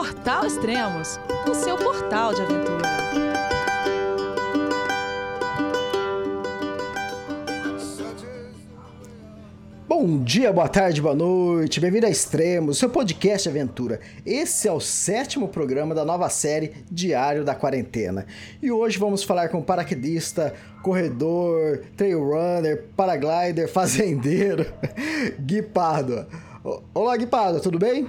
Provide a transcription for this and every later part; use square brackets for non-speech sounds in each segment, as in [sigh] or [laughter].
Portal Extremos, o seu portal de aventura. Bom dia, boa tarde, boa noite, bem-vindo a Extremos, seu podcast aventura. Esse é o sétimo programa da nova série Diário da Quarentena. E hoje vamos falar com paraquedista, corredor, trail runner, paraglider, [laughs] fazendeiro, Gui Pardo. Olá, Gui Pardo, tudo bem?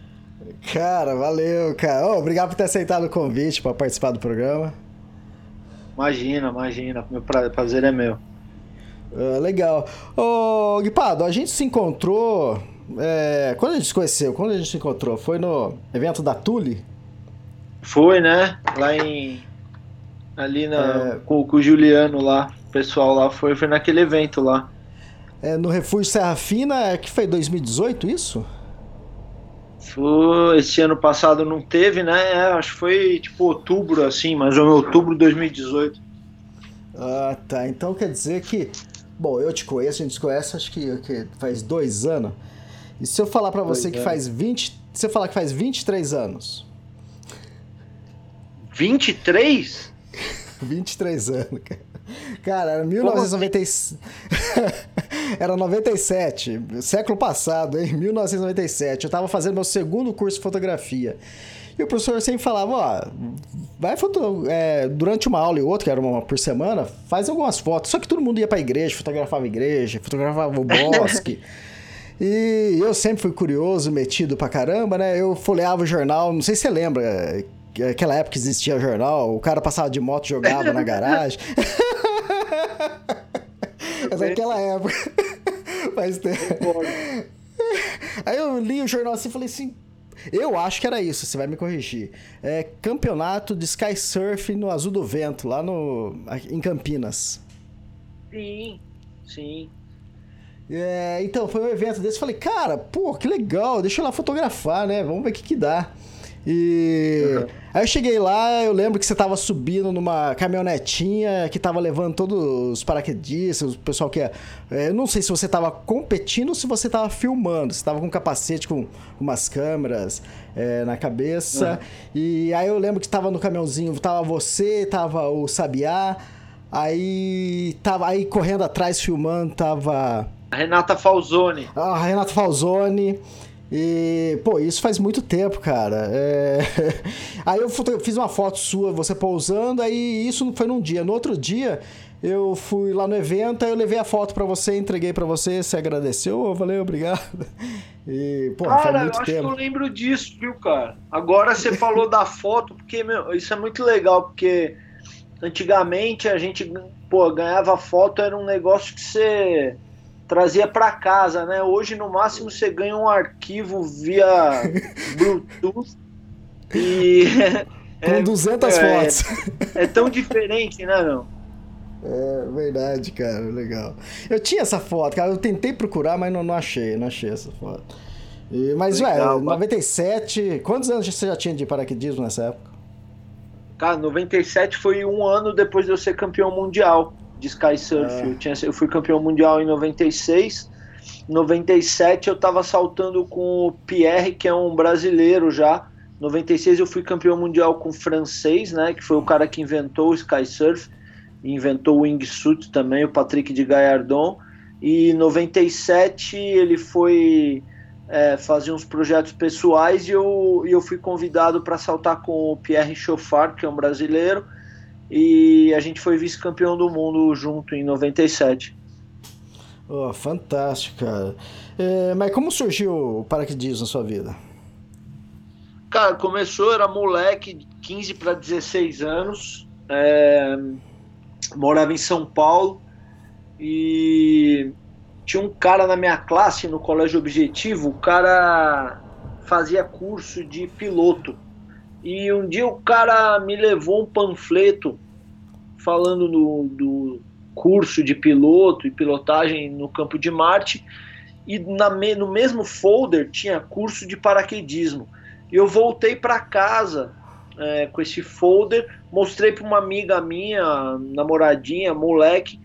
Cara, valeu, cara. Oh, obrigado por ter aceitado o convite para participar do programa. Imagina, imagina. Meu prazer é meu. Uh, legal. Ô, oh, Guipado, a gente se encontrou. É, quando a gente se conheceu? Quando a gente se encontrou? Foi no evento da Tule? Foi, né? Lá em. Ali na, é... com, com o Juliano lá. O pessoal lá foi, foi naquele evento lá é, no Refúgio Serra Fina, é, que foi 2018 isso? Foi, esse ano passado não teve, né? É, acho que foi tipo outubro, assim, mas ou outubro de 2018. Ah, tá. Então quer dizer que. Bom, eu te conheço, a gente se conhece acho que, que faz dois anos. E se eu falar para você que é. faz 20. Se eu falar que faz 23 anos. 23? 23 [laughs] anos, cara. Cara, era 1997. [laughs] era 97, século passado, hein? 1997. Eu tava fazendo meu segundo curso de fotografia. E o professor sempre falava, ó, vai foto, é, durante uma aula e outra, que era uma por semana, faz algumas fotos. Só que todo mundo ia pra igreja, fotografava a igreja, fotografava o bosque. [laughs] e eu sempre fui curioso, metido pra caramba, né? Eu folheava o jornal, não sei se você lembra, aquela época existia jornal, o cara passava de moto e jogava na [laughs] garagem. é daquela época. Faz tempo. [laughs] Aí eu li o jornal assim e falei assim. Eu acho que era isso, você vai me corrigir. É campeonato de sky surf no Azul do Vento, lá no, em Campinas. Sim, sim. É, então, foi um evento desse. Falei, cara, pô, que legal, deixa eu lá fotografar, né? Vamos ver o que, que dá. E uhum. aí eu cheguei lá, eu lembro que você tava subindo numa caminhonetinha que tava levando todos os paraquedistas, o pessoal que é. Eu não sei se você tava competindo ou se você tava filmando. Você tava com um capacete com umas câmeras é, na cabeça. Uhum. E aí eu lembro que tava no caminhãozinho, tava você, tava o Sabiá. Aí tava aí correndo atrás filmando, tava. A Renata Falzoni. Ah, a Renata Falzoni. E, pô, isso faz muito tempo, cara. É... [laughs] Aí eu fiz uma foto sua, você pousando, aí isso foi num dia. No outro dia, eu fui lá no evento, aí eu levei a foto para você, entreguei para você, você agradeceu, eu falei obrigado. E, pô, cara, faz muito eu acho tempo. que eu lembro disso, viu, cara? Agora você falou da foto, porque, meu, isso é muito legal, porque antigamente a gente, pô, ganhava foto, era um negócio que você trazia para casa, né? Hoje no máximo você ganha um arquivo via [laughs] Bluetooth e [laughs] com é, 200 é, fotos. É, é, tão diferente, né, não? É verdade, cara, legal. Eu tinha essa foto, cara, eu tentei procurar, mas não, não achei, não achei essa foto. E, mas, legal, ué, 97, quantos anos você já tinha de paraquedismo nessa época? Cara, 97 foi um ano depois de eu ser campeão mundial de Sky Surf. É. Eu, tinha, eu fui campeão mundial em 96. 97 eu estava saltando com o Pierre, que é um brasileiro já. 96 eu fui campeão mundial com o francês, né, que foi o cara que inventou o Sky Surf, inventou o wingsuit também, o Patrick de Gaillardon. E 97 ele foi é, fazer uns projetos pessoais e eu, eu fui convidado para saltar com o Pierre Chauffard, que é um brasileiro, e a gente foi vice-campeão do mundo junto em 97. Oh, fantástico, cara. É, mas como surgiu o paraquedismo na sua vida? Cara, começou, era moleque, 15 para 16 anos, é, morava em São Paulo e tinha um cara na minha classe, no Colégio Objetivo, o cara fazia curso de piloto. E um dia o cara me levou um panfleto falando no, do curso de piloto e pilotagem no campo de Marte, e na, no mesmo folder tinha curso de paraquedismo. Eu voltei para casa é, com esse folder, mostrei para uma amiga minha, namoradinha, moleque.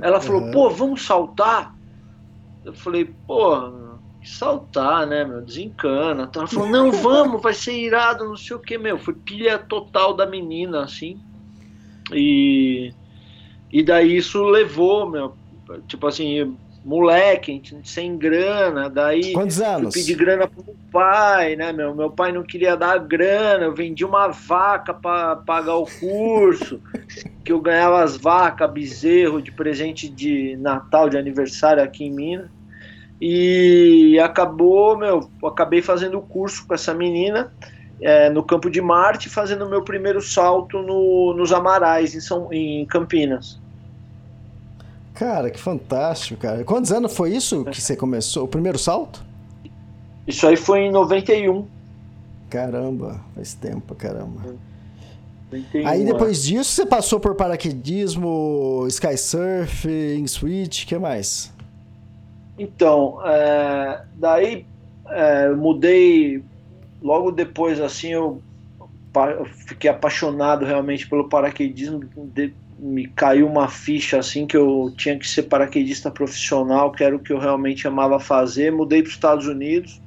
Ela falou: uhum. pô, vamos saltar? Eu falei: pô, saltar, né, meu? Desencana. Ela falou: não, [laughs] vamos, vai ser irado, não sei o que, meu. Foi pilha total da menina, assim. E, e daí isso levou, meu. Tipo assim, moleque, sem grana, daí Quantos anos? eu pedi grana pro meu pai, né, meu? Meu pai não queria dar grana, eu vendi uma vaca para pagar o curso, [laughs] que eu ganhava as vacas, bezerro de presente de Natal, de aniversário aqui em Minas. E acabou, meu, acabei fazendo o curso com essa menina é, no Campo de Marte, fazendo o meu primeiro salto no, nos Amarais, em, São, em Campinas. Cara, que fantástico, cara. Quantos anos foi isso que você começou? O primeiro salto? Isso aí foi em 91. Caramba, faz tempo, caramba. 91, aí depois é. disso você passou por paraquedismo, skysurf, switch, que mais? Então, é, daí é, mudei logo depois assim eu, eu fiquei apaixonado realmente pelo paraquedismo. De, me caiu uma ficha assim que eu tinha que ser paraquedista profissional, que era o que eu realmente amava fazer. Mudei para os Estados Unidos.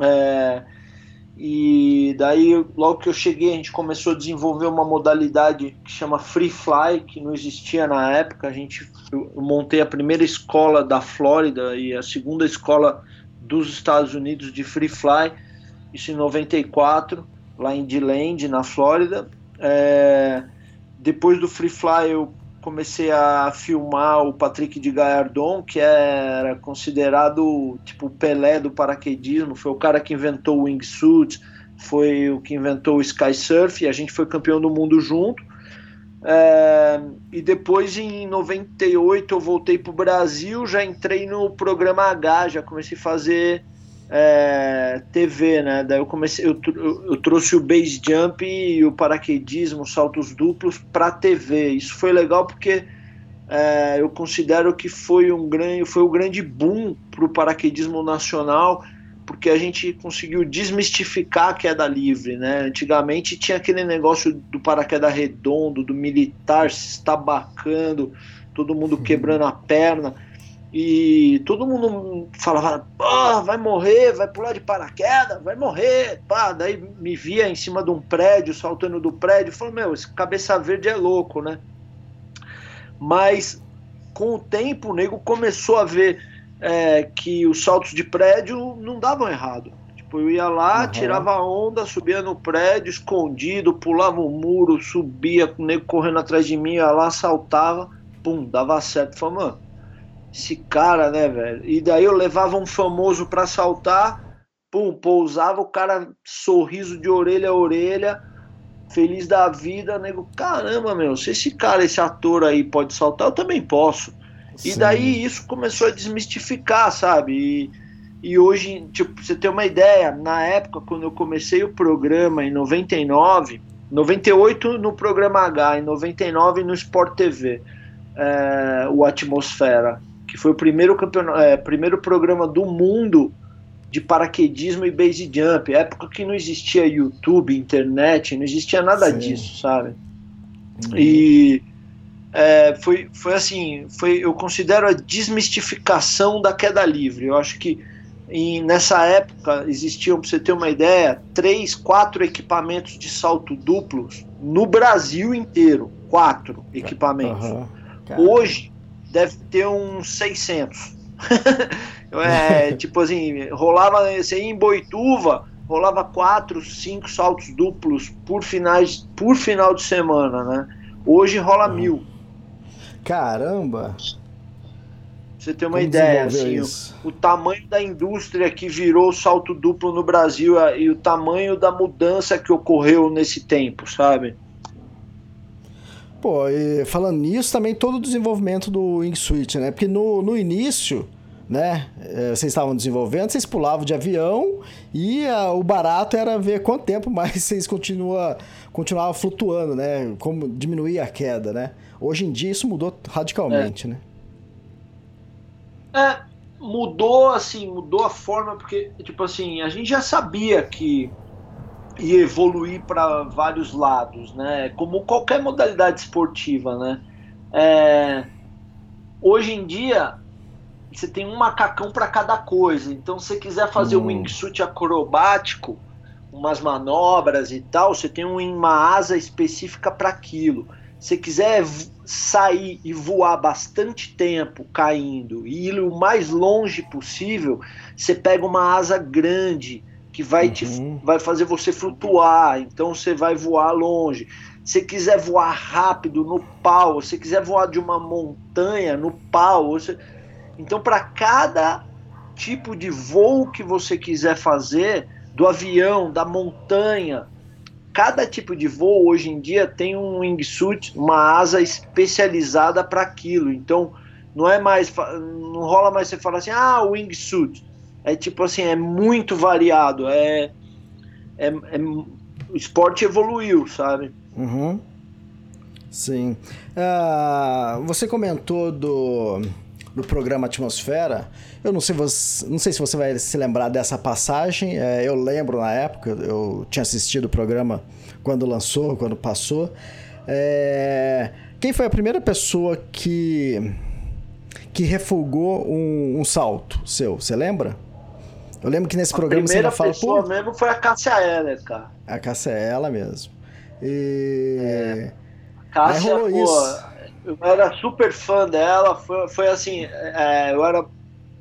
É, e daí, logo que eu cheguei, a gente começou a desenvolver uma modalidade que chama Free Fly, que não existia na época. A gente eu montei a primeira escola da Flórida e a segunda escola dos Estados Unidos de Free Fly, isso em 94, lá em DeLand, na Flórida. É, depois do Free Fly eu comecei a filmar o Patrick de Gallardon, que era considerado tipo o Pelé do paraquedismo, foi o cara que inventou o wingsuit, foi o que inventou o sky surf, e a gente foi campeão do mundo junto. É, e depois em 98 eu voltei para o Brasil, já entrei no programa H, já comecei a fazer é, TV, né? Daí eu comecei, eu, eu, trouxe o base jump e o paraquedismo, saltos duplos para TV. Isso foi legal porque é, eu considero que foi um grande, foi o um grande boom para o paraquedismo nacional, porque a gente conseguiu desmistificar a queda livre, né? Antigamente tinha aquele negócio do paraquedas redondo, do militar se estabacando, todo mundo quebrando a perna e todo mundo falava, oh, vai morrer, vai pular de paraquedas, vai morrer, pá. Daí me via em cima de um prédio, saltando do prédio, falou, meu, esse cabeça verde é louco, né? Mas com o tempo o nego começou a ver é, que os saltos de prédio não davam errado. Tipo, eu ia lá, uhum. tirava onda, subia no prédio, escondido, pulava o muro, subia, com o nego correndo atrás de mim, ia lá, saltava, pum, dava certo. Falei, mano esse cara, né, velho? E daí eu levava um famoso pra saltar, pum, pousava, o cara sorriso de orelha a orelha, feliz da vida, nego, caramba, meu, se esse cara, esse ator aí pode saltar, eu também posso. Sim. E daí isso começou a desmistificar, sabe? E, e hoje, tipo, você ter uma ideia, na época, quando eu comecei o programa, em 99, 98 no programa H, em 99 no Sport TV, é, o Atmosfera que foi o primeiro, campeonato, é, primeiro programa do mundo de paraquedismo e base jump, época que não existia YouTube, internet, não existia nada Sim. disso, sabe? Uhum. E é, foi, foi assim, foi, eu considero a desmistificação da queda livre. Eu acho que em, nessa época existiam, para você ter uma ideia, três, quatro equipamentos de salto duplos no Brasil inteiro, quatro equipamentos. Uhum. Hoje deve ter uns 600. [laughs] é, [laughs] tipo assim, rolava, você ia em Boituva, rolava quatro, cinco saltos duplos por, finais, por final de semana, né? Hoje rola uhum. mil. Caramba! você ter uma Como ideia, assim, o, o tamanho da indústria que virou o salto duplo no Brasil e o tamanho da mudança que ocorreu nesse tempo, sabe? Pô, e falando nisso, também todo o desenvolvimento do wingsuit, né? Porque no, no início, né, eh, vocês estavam desenvolvendo, vocês pulavam de avião e ah, o barato era ver quanto tempo [laughs] mais vocês continua, continuavam flutuando, né? Como diminuir a queda, né? Hoje em dia isso mudou radicalmente, né? É, mudou assim, mudou a forma, porque, tipo assim, a gente já sabia que ia evoluir para vários lados, né? Como qualquer modalidade esportiva, né? É, hoje em dia, você tem um macacão para cada coisa. Então, se você quiser fazer um Hum. wingsuit acrobático, umas manobras e tal, você tem um- uma asa específica para aquilo. Se quiser sair e voar bastante tempo caindo e ir o mais longe possível, você pega uma asa grande que vai, te, Uhum. vai fazer você flutuar, então você vai voar longe. Se quiser voar rápido no pau, se quiser voar de uma montanha no pau, você... então para cada tipo de voo que você quiser fazer, do avião, da montanha, cada tipo de voo hoje em dia tem um wingsuit, uma asa especializada para aquilo. Então não é mais, não rola mais você falar assim, ah, wingsuit. É tipo assim, é muito variado, é, é, é- o esporte evoluiu, sabe? Uhum. Sim. Ah, você comentou do, do programa Atmosfera. Eu não sei, você, não sei se você vai se lembrar dessa passagem. É, eu lembro na época, eu tinha assistido o programa quando lançou, quando passou. É, quem foi a primeira pessoa que que refugou um, um salto seu? Você lembra? Eu lembro que nesse A programa você primeira ainda fala, pessoa pô, mesmo foi a Cássia Eller, cara. a Cássia é ela mesmo. E... Cássia, rolou pô, isso. eu era super fã dela, foi, foi assim, é, eu era,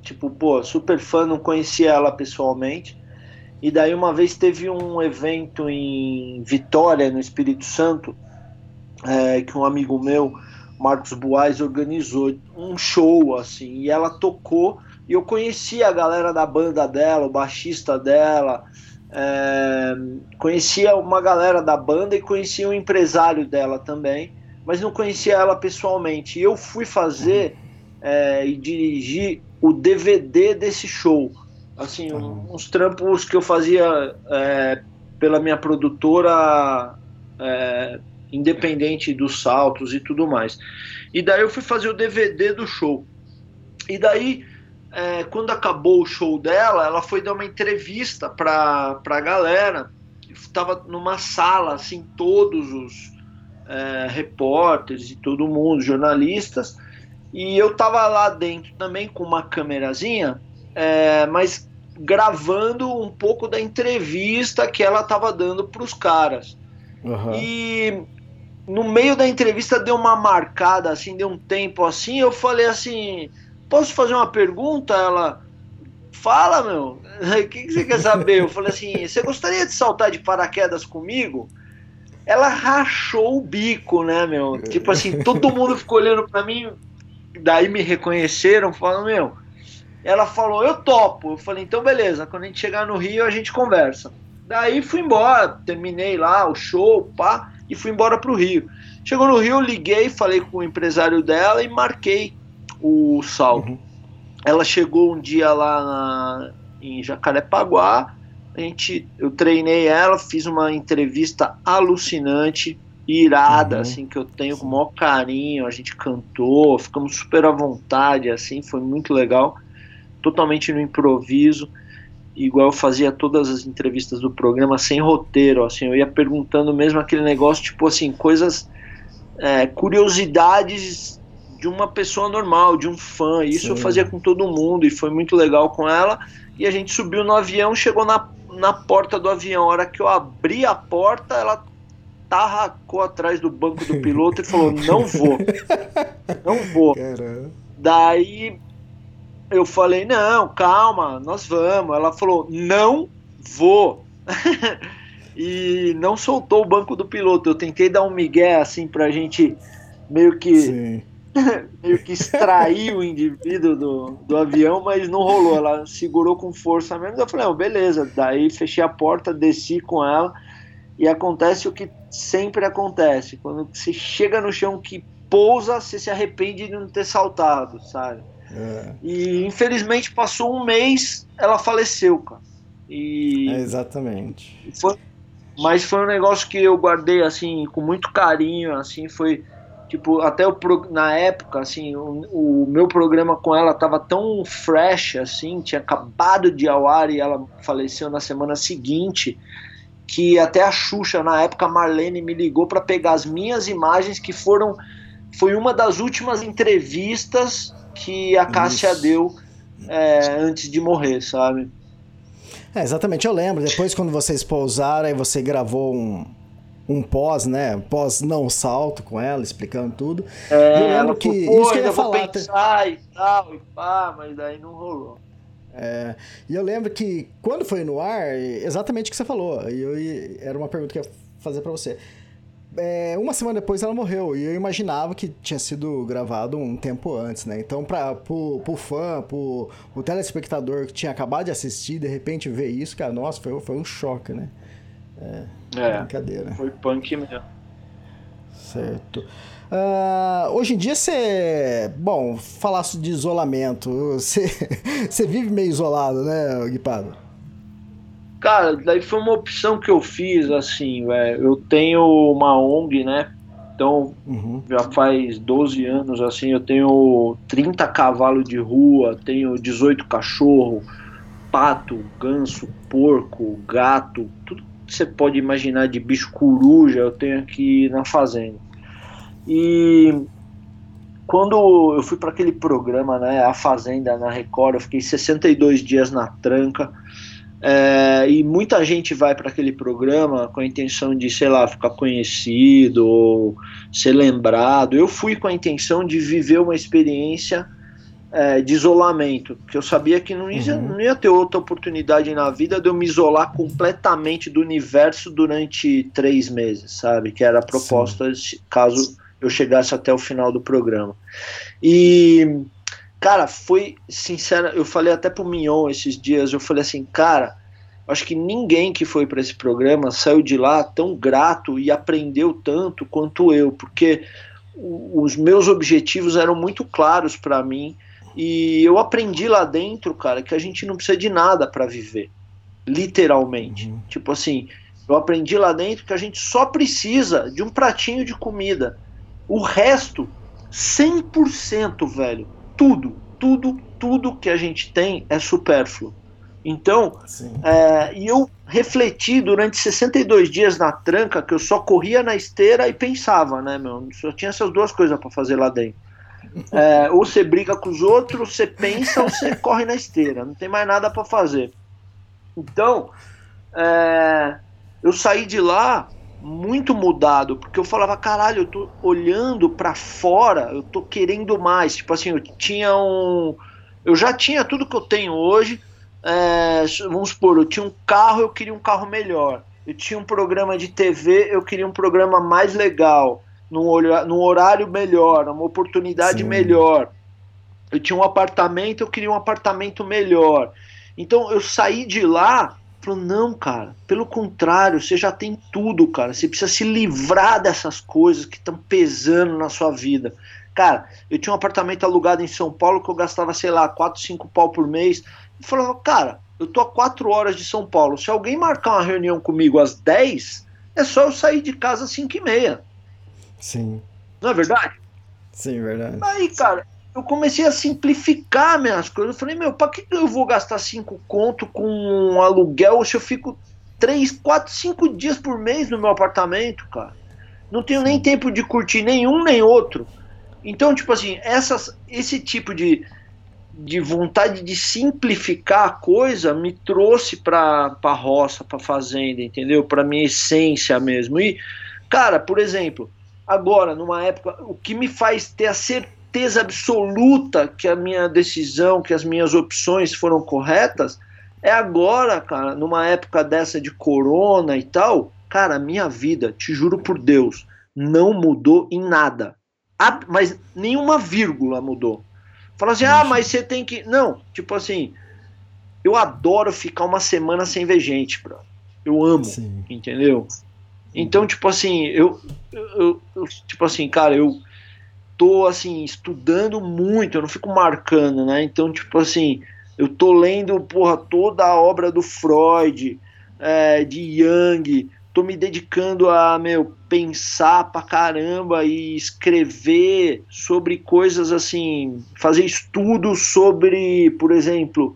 tipo, pô, super fã, não conhecia ela pessoalmente, e daí uma vez teve um evento em Vitória, no Espírito Santo, é, que um amigo meu, Marcos Buais, organizou um show, assim, e ela tocou, e eu conhecia a galera da banda dela, o baixista dela, é, conhecia uma galera da banda e conhecia o empresário dela também, mas não conhecia ela pessoalmente. E eu fui fazer é, e dirigir o DVD desse show. Assim, um- uns trampos que eu fazia é, pela minha produtora é, independente dos saltos e tudo mais. E daí eu fui fazer o DVD do show. E daí é, quando acabou o show dela, ela foi dar uma entrevista pra, pra galera. Estava numa sala, assim, todos os é, repórteres e todo mundo, jornalistas. E eu tava lá dentro também com uma câmerazinha, é, mas gravando um pouco da entrevista que ela tava dando pros caras. Aham. E no meio da entrevista deu uma marcada, assim, deu um tempo assim, eu falei assim, posso fazer uma pergunta? Ela, fala, meu, o [laughs] que, que você quer saber? Eu falei assim, você gostaria de saltar de paraquedas comigo? Ela rachou o bico, né, meu? Tipo assim, todo mundo ficou olhando pra mim, daí me reconheceram, falando, meu, ela falou, eu topo. Eu falei, então beleza, quando a gente chegar no Rio a gente conversa. Daí fui embora, terminei lá o show, pá, e fui embora pro Rio. Chegou no Rio, liguei, falei com o empresário dela e marquei o salto. Ela chegou um dia lá na- em Jacarepaguá, a gente, eu treinei ela, fiz uma entrevista alucinante, irada, Uhum. assim, que eu tenho com o maior carinho, a gente cantou, ficamos super à vontade, assim, foi muito legal, totalmente no improviso, igual eu fazia todas as entrevistas do programa sem roteiro, assim, eu ia perguntando mesmo aquele negócio, tipo assim, coisas, é, curiosidades de uma pessoa normal, de um fã, isso eu Sim. fazia com todo mundo e foi muito legal com ela, e a gente subiu no avião, chegou na, na porta do avião, a hora que eu abri a porta, ela tarracou atrás do banco do piloto e falou, [laughs] não vou, não vou. Caramba. Daí eu falei, não, calma, nós vamos. Ela falou, não vou. [laughs] e não soltou o banco do piloto. Eu tentei dar um migué assim pra gente meio que Sim. [laughs] meio que extrair o indivíduo do, do avião, mas não rolou. Ela segurou com força mesmo. Eu falei, oh, beleza. Daí fechei a porta, desci com ela. E acontece o que sempre acontece. Quando você chega no chão que pousa, você se arrepende de não ter saltado, sabe? É. E infelizmente passou um mês, ela faleceu, cara. E é exatamente. Foi, mas foi um negócio que eu guardei assim com muito carinho, assim, foi tipo até o na época assim o, o meu programa com ela tava tão fresh assim, tinha acabado de ao ar e ela faleceu na semana seguinte que até a Xuxa na época a Marlene me ligou para pegar as minhas imagens que foram foi uma das últimas entrevistas que a Cássia Isso. deu é, antes de morrer, sabe? É, exatamente, eu lembro. Depois, quando vocês pousaram, aí você gravou um, um pós, né? Pós não salto com ela, explicando tudo. É, eu lembro que. Falou, isso que eu ia falar. Pensar e tal, e pá, mas daí não rolou. É, e eu lembro que quando foi no ar, exatamente o que você falou. E eu, era uma pergunta que eu ia fazer para você é, uma semana depois ela morreu. E eu imaginava que tinha sido gravado um tempo antes, né? Então, para pro, pro fã, pro o telespectador que tinha acabado de assistir, de repente ver isso, cara, nossa, foi, foi um choque, né? É, é brincadeira. Foi punk mesmo. Certo. Uh, hoje em dia você. Bom, falar de isolamento. Você, [laughs] você vive meio isolado, né, Guipado? Cara, daí foi uma opção que eu fiz, assim, véio. eu tenho uma ONG, né? Então, uhum. já faz 12 anos, assim, eu tenho 30 cavalos de rua, tenho 18 cachorro, pato, ganso, porco, gato, que você pode imaginar de bicho coruja, eu tenho aqui na fazenda. E quando eu fui para aquele programa, né, A Fazenda na Record, eu fiquei 62 dias na tranca. É, e muita gente vai para aquele programa com a intenção de, sei lá, ficar conhecido ou ser lembrado. Eu fui com a intenção de viver uma experiência é, de isolamento, porque eu sabia que não ia, uhum. não ia ter outra oportunidade na vida de eu me isolar completamente do universo durante três meses, sabe? Que era a proposta Sim. caso eu chegasse até o final do programa. E Cara, foi sincera. Eu falei até pro Mignon esses dias. Eu falei assim, cara, acho que ninguém que foi para esse programa saiu de lá tão grato e aprendeu tanto quanto eu, porque os meus objetivos eram muito claros para mim e eu aprendi lá dentro, cara, que a gente não precisa de nada para viver, literalmente. Uhum. Tipo assim, eu aprendi lá dentro que a gente só precisa de um pratinho de comida. O resto, 100%, velho tudo, tudo, tudo que a gente tem é supérfluo. Então, é, e eu refleti durante 62 dias na tranca que eu só corria na esteira e pensava, né, meu? Só tinha essas duas coisas para fazer lá dentro. É, ou você briga com os outros, você pensa, ou você [laughs] corre na esteira. Não tem mais nada para fazer. Então, é, eu saí de lá muito mudado, porque eu falava, caralho, eu tô olhando para fora, eu tô querendo mais. Tipo assim, eu tinha um. Eu já tinha tudo que eu tenho hoje. É, vamos supor, eu tinha um carro, eu queria um carro melhor. Eu tinha um programa de TV, eu queria um programa mais legal, num, num horário melhor, uma oportunidade Sim. melhor. Eu tinha um apartamento, eu queria um apartamento melhor. Então eu saí de lá Falou, não, cara, pelo contrário, você já tem tudo, cara. Você precisa se livrar dessas coisas que estão pesando na sua vida. Cara, eu tinha um apartamento alugado em São Paulo que eu gastava, sei lá, 4, 5 pau por mês. E falava, cara, eu tô a 4 horas de São Paulo. Se alguém marcar uma reunião comigo às 10, é só eu sair de casa às 5 e meia. Sim. Não é verdade? Sim, verdade. Aí, cara, eu comecei a simplificar minhas coisas. Eu falei, meu, para que eu vou gastar cinco conto com um aluguel se eu fico três, quatro, cinco dias por mês no meu apartamento, cara? Não tenho nem tempo de curtir nenhum nem outro. Então, tipo assim, essas, esse tipo de, de vontade de simplificar a coisa me trouxe para a roça, para fazenda, entendeu? Para minha essência mesmo. E, cara, por exemplo, agora, numa época, o que me faz ter a certeza absoluta que a minha decisão, que as minhas opções foram corretas, é agora, cara, numa época dessa de corona e tal, cara, a minha vida, te juro por Deus, não mudou em nada. mas nenhuma vírgula mudou. Fala assim, ah, mas você tem que. Não, tipo assim, eu adoro ficar uma semana sem ver gente, bro. Eu amo, Sim. entendeu? Então, tipo assim, eu, eu, eu- tipo assim, cara, eu tô assim estudando muito, eu não fico marcando, né? Então, tipo assim, eu tô lendo, porra, toda a obra do Freud, é, de Jung, tô me dedicando a, meu, pensar pra caramba e escrever sobre coisas assim, fazer estudos sobre, por exemplo,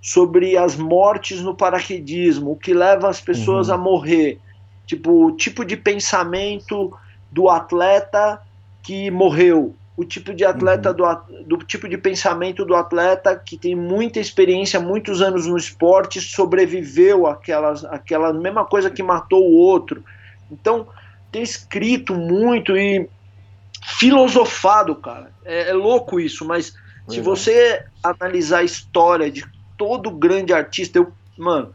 sobre as mortes no paraquedismo, o que leva as pessoas Uhum. a morrer. Tipo, o tipo de pensamento do atleta que morreu, o tipo de atleta do, at- do tipo de pensamento do atleta que tem muita experiência, muitos anos no esporte, sobreviveu àquelas, àquela mesma coisa que matou o outro. Então, tem escrito muito e filosofado, cara. É, é louco isso, mas se Legal. você analisar a história de todo grande artista, eu, mano,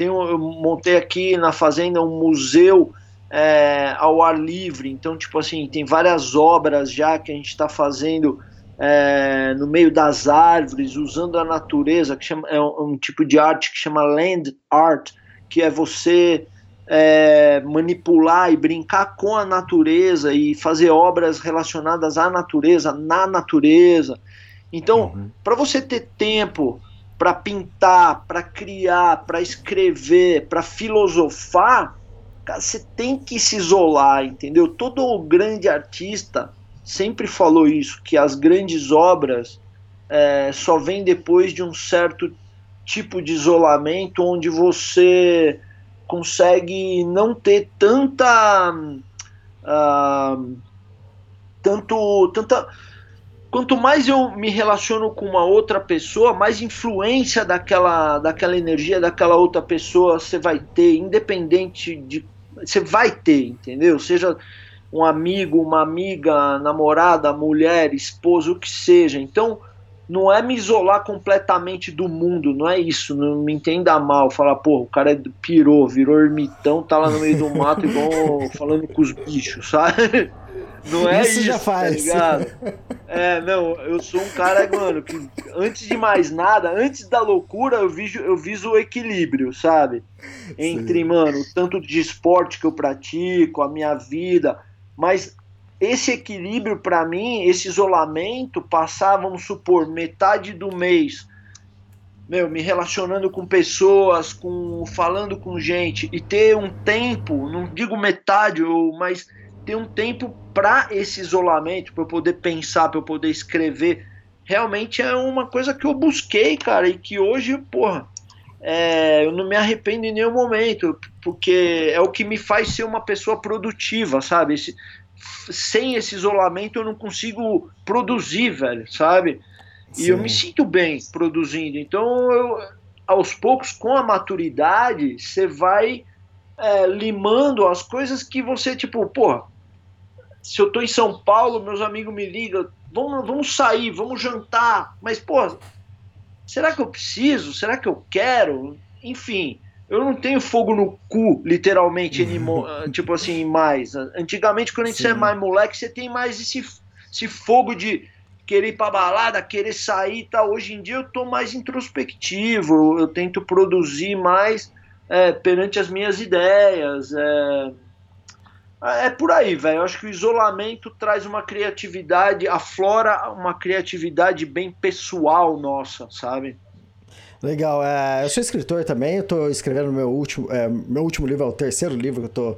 tenho, eu montei aqui na fazenda um museu é, ao ar livre, então, tipo assim, tem várias obras já que a gente está fazendo é, no meio das árvores, usando a natureza, que chama, é um, um tipo de arte que chama land art, que é você é, manipular e brincar com a natureza e fazer obras relacionadas à natureza, na natureza. Então, para você ter tempo para pintar, para criar, para escrever, para filosofar, cara, você tem que se isolar, entendeu? Todo grande artista sempre falou isso, que as grandes obras é, só vêm depois de um certo tipo de isolamento onde você consegue não ter tanta ah, tanto tanta quanto mais eu me relaciono com uma outra pessoa, mais influência daquela, daquela energia daquela outra pessoa você vai ter, independente de. Você vai ter, entendeu? Seja um amigo, uma amiga, namorada, mulher, esposo, o que seja. Então, não é me isolar completamente do mundo, não é isso, não me entenda mal, falar, pô, o cara pirou, virou ermitão, tá lá no meio do mato igual [laughs] falando com os bichos, sabe? Não é Isso isso, já tá faz. ligado? É, não, eu sou um cara, mano, que antes de mais nada, antes da loucura, eu viso, eu viso o equilíbrio, sabe? Entre, mano, o tanto de esporte que eu pratico, a minha vida, mas esse equilíbrio pra mim, esse isolamento, passar, vamos supor, metade do mês, meu, me relacionando com pessoas, com falando com gente e ter um tempo, não digo metade, ou mas ter um tempo para esse isolamento, para eu poder pensar, para eu poder escrever, realmente é uma coisa que eu busquei, cara, e que hoje, porra, é, eu não me arrependo em nenhum momento, porque é o que me faz ser uma pessoa produtiva, sabe? Esse, sem esse isolamento eu não consigo produzir, velho, sabe? E eu Sim. me sinto bem produzindo. Então, eu, aos poucos, com a maturidade, você vai é, limando as coisas que você, tipo, porra, se eu tô em São Paulo, meus amigos me ligam, vamos, vamos sair, vamos jantar, mas, porra, será que eu preciso? Será que eu quero? Enfim, eu não tenho fogo no cu, literalmente, [laughs] animo- tipo assim, mais. Antigamente, quando a gente Sim. é mais moleque, você tem mais esse, esse fogo de querer ir pra balada, querer sair e tal. Hoje em dia eu tô mais introspectivo, eu, eu tento produzir mais é, perante as minhas ideias. É, é por aí, velho. Eu acho que o isolamento traz uma criatividade, aflora uma criatividade bem pessoal nossa, sabe? Legal. É, eu sou escritor também, eu tô escrevendo meu último. é, meu último livro é o terceiro livro que eu tô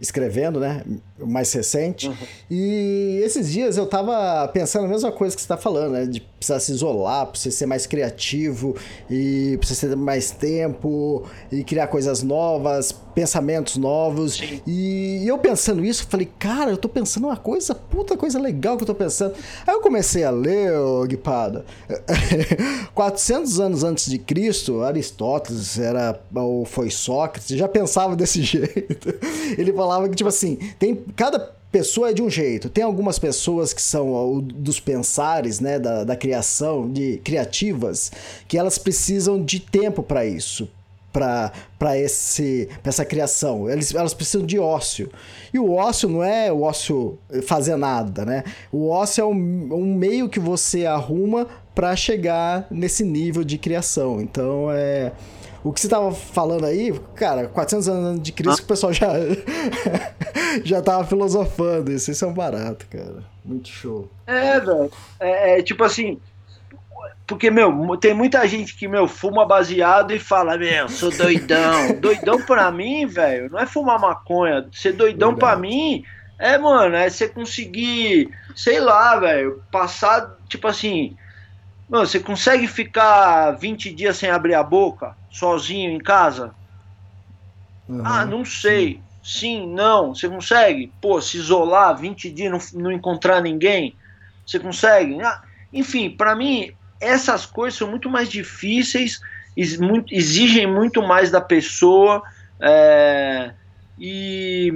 escrevendo, né? Mais recente. E esses dias eu tava pensando a mesma coisa que você tá falando, né? De precisar se isolar, pra você ser mais criativo e pra você ter mais tempo e criar coisas novas, pensamentos novos. E eu pensando isso, falei, cara, eu tô pensando uma coisa, puta coisa legal que eu tô pensando. Aí eu comecei a ler, ô Guipada. [laughs] 400 anos antes de Cristo, Aristóteles era ou foi Sócrates, já pensava desse [laughs] jeito. Ele falava que tipo assim, tem cada pessoa é de um jeito. Tem algumas pessoas que são dos pensares, né, da, da criação, de criativas, que elas precisam de tempo para isso. para esse pra essa criação. Eles, elas precisam de ócio. E o ócio não é o ócio fazer nada, né? O ócio é um, um meio que você arruma para chegar nesse nível de criação. Então é o que você tava falando aí, cara, 400 anos de Cristo, ah. o pessoal já [laughs] já tava filosofando isso. Isso é um barato, cara. Muito show. É, velho. É, é, tipo assim, porque, meu, tem muita gente que, meu, fuma baseado e fala, meu, sou doidão. [laughs] doidão pra mim, velho, não é fumar maconha. Ser doidão Verdade. pra mim é, mano, é você conseguir, sei lá, velho, passar, tipo assim, mano, você consegue ficar 20 dias sem abrir a boca, sozinho em casa? Uhum, ah, não sei. Sim. não. Você consegue? Pô, se isolar 20 dias, não, não encontrar ninguém? Você consegue? Ah, enfim, para mim, essas coisas são muito mais difíceis, exigem muito mais da pessoa é, e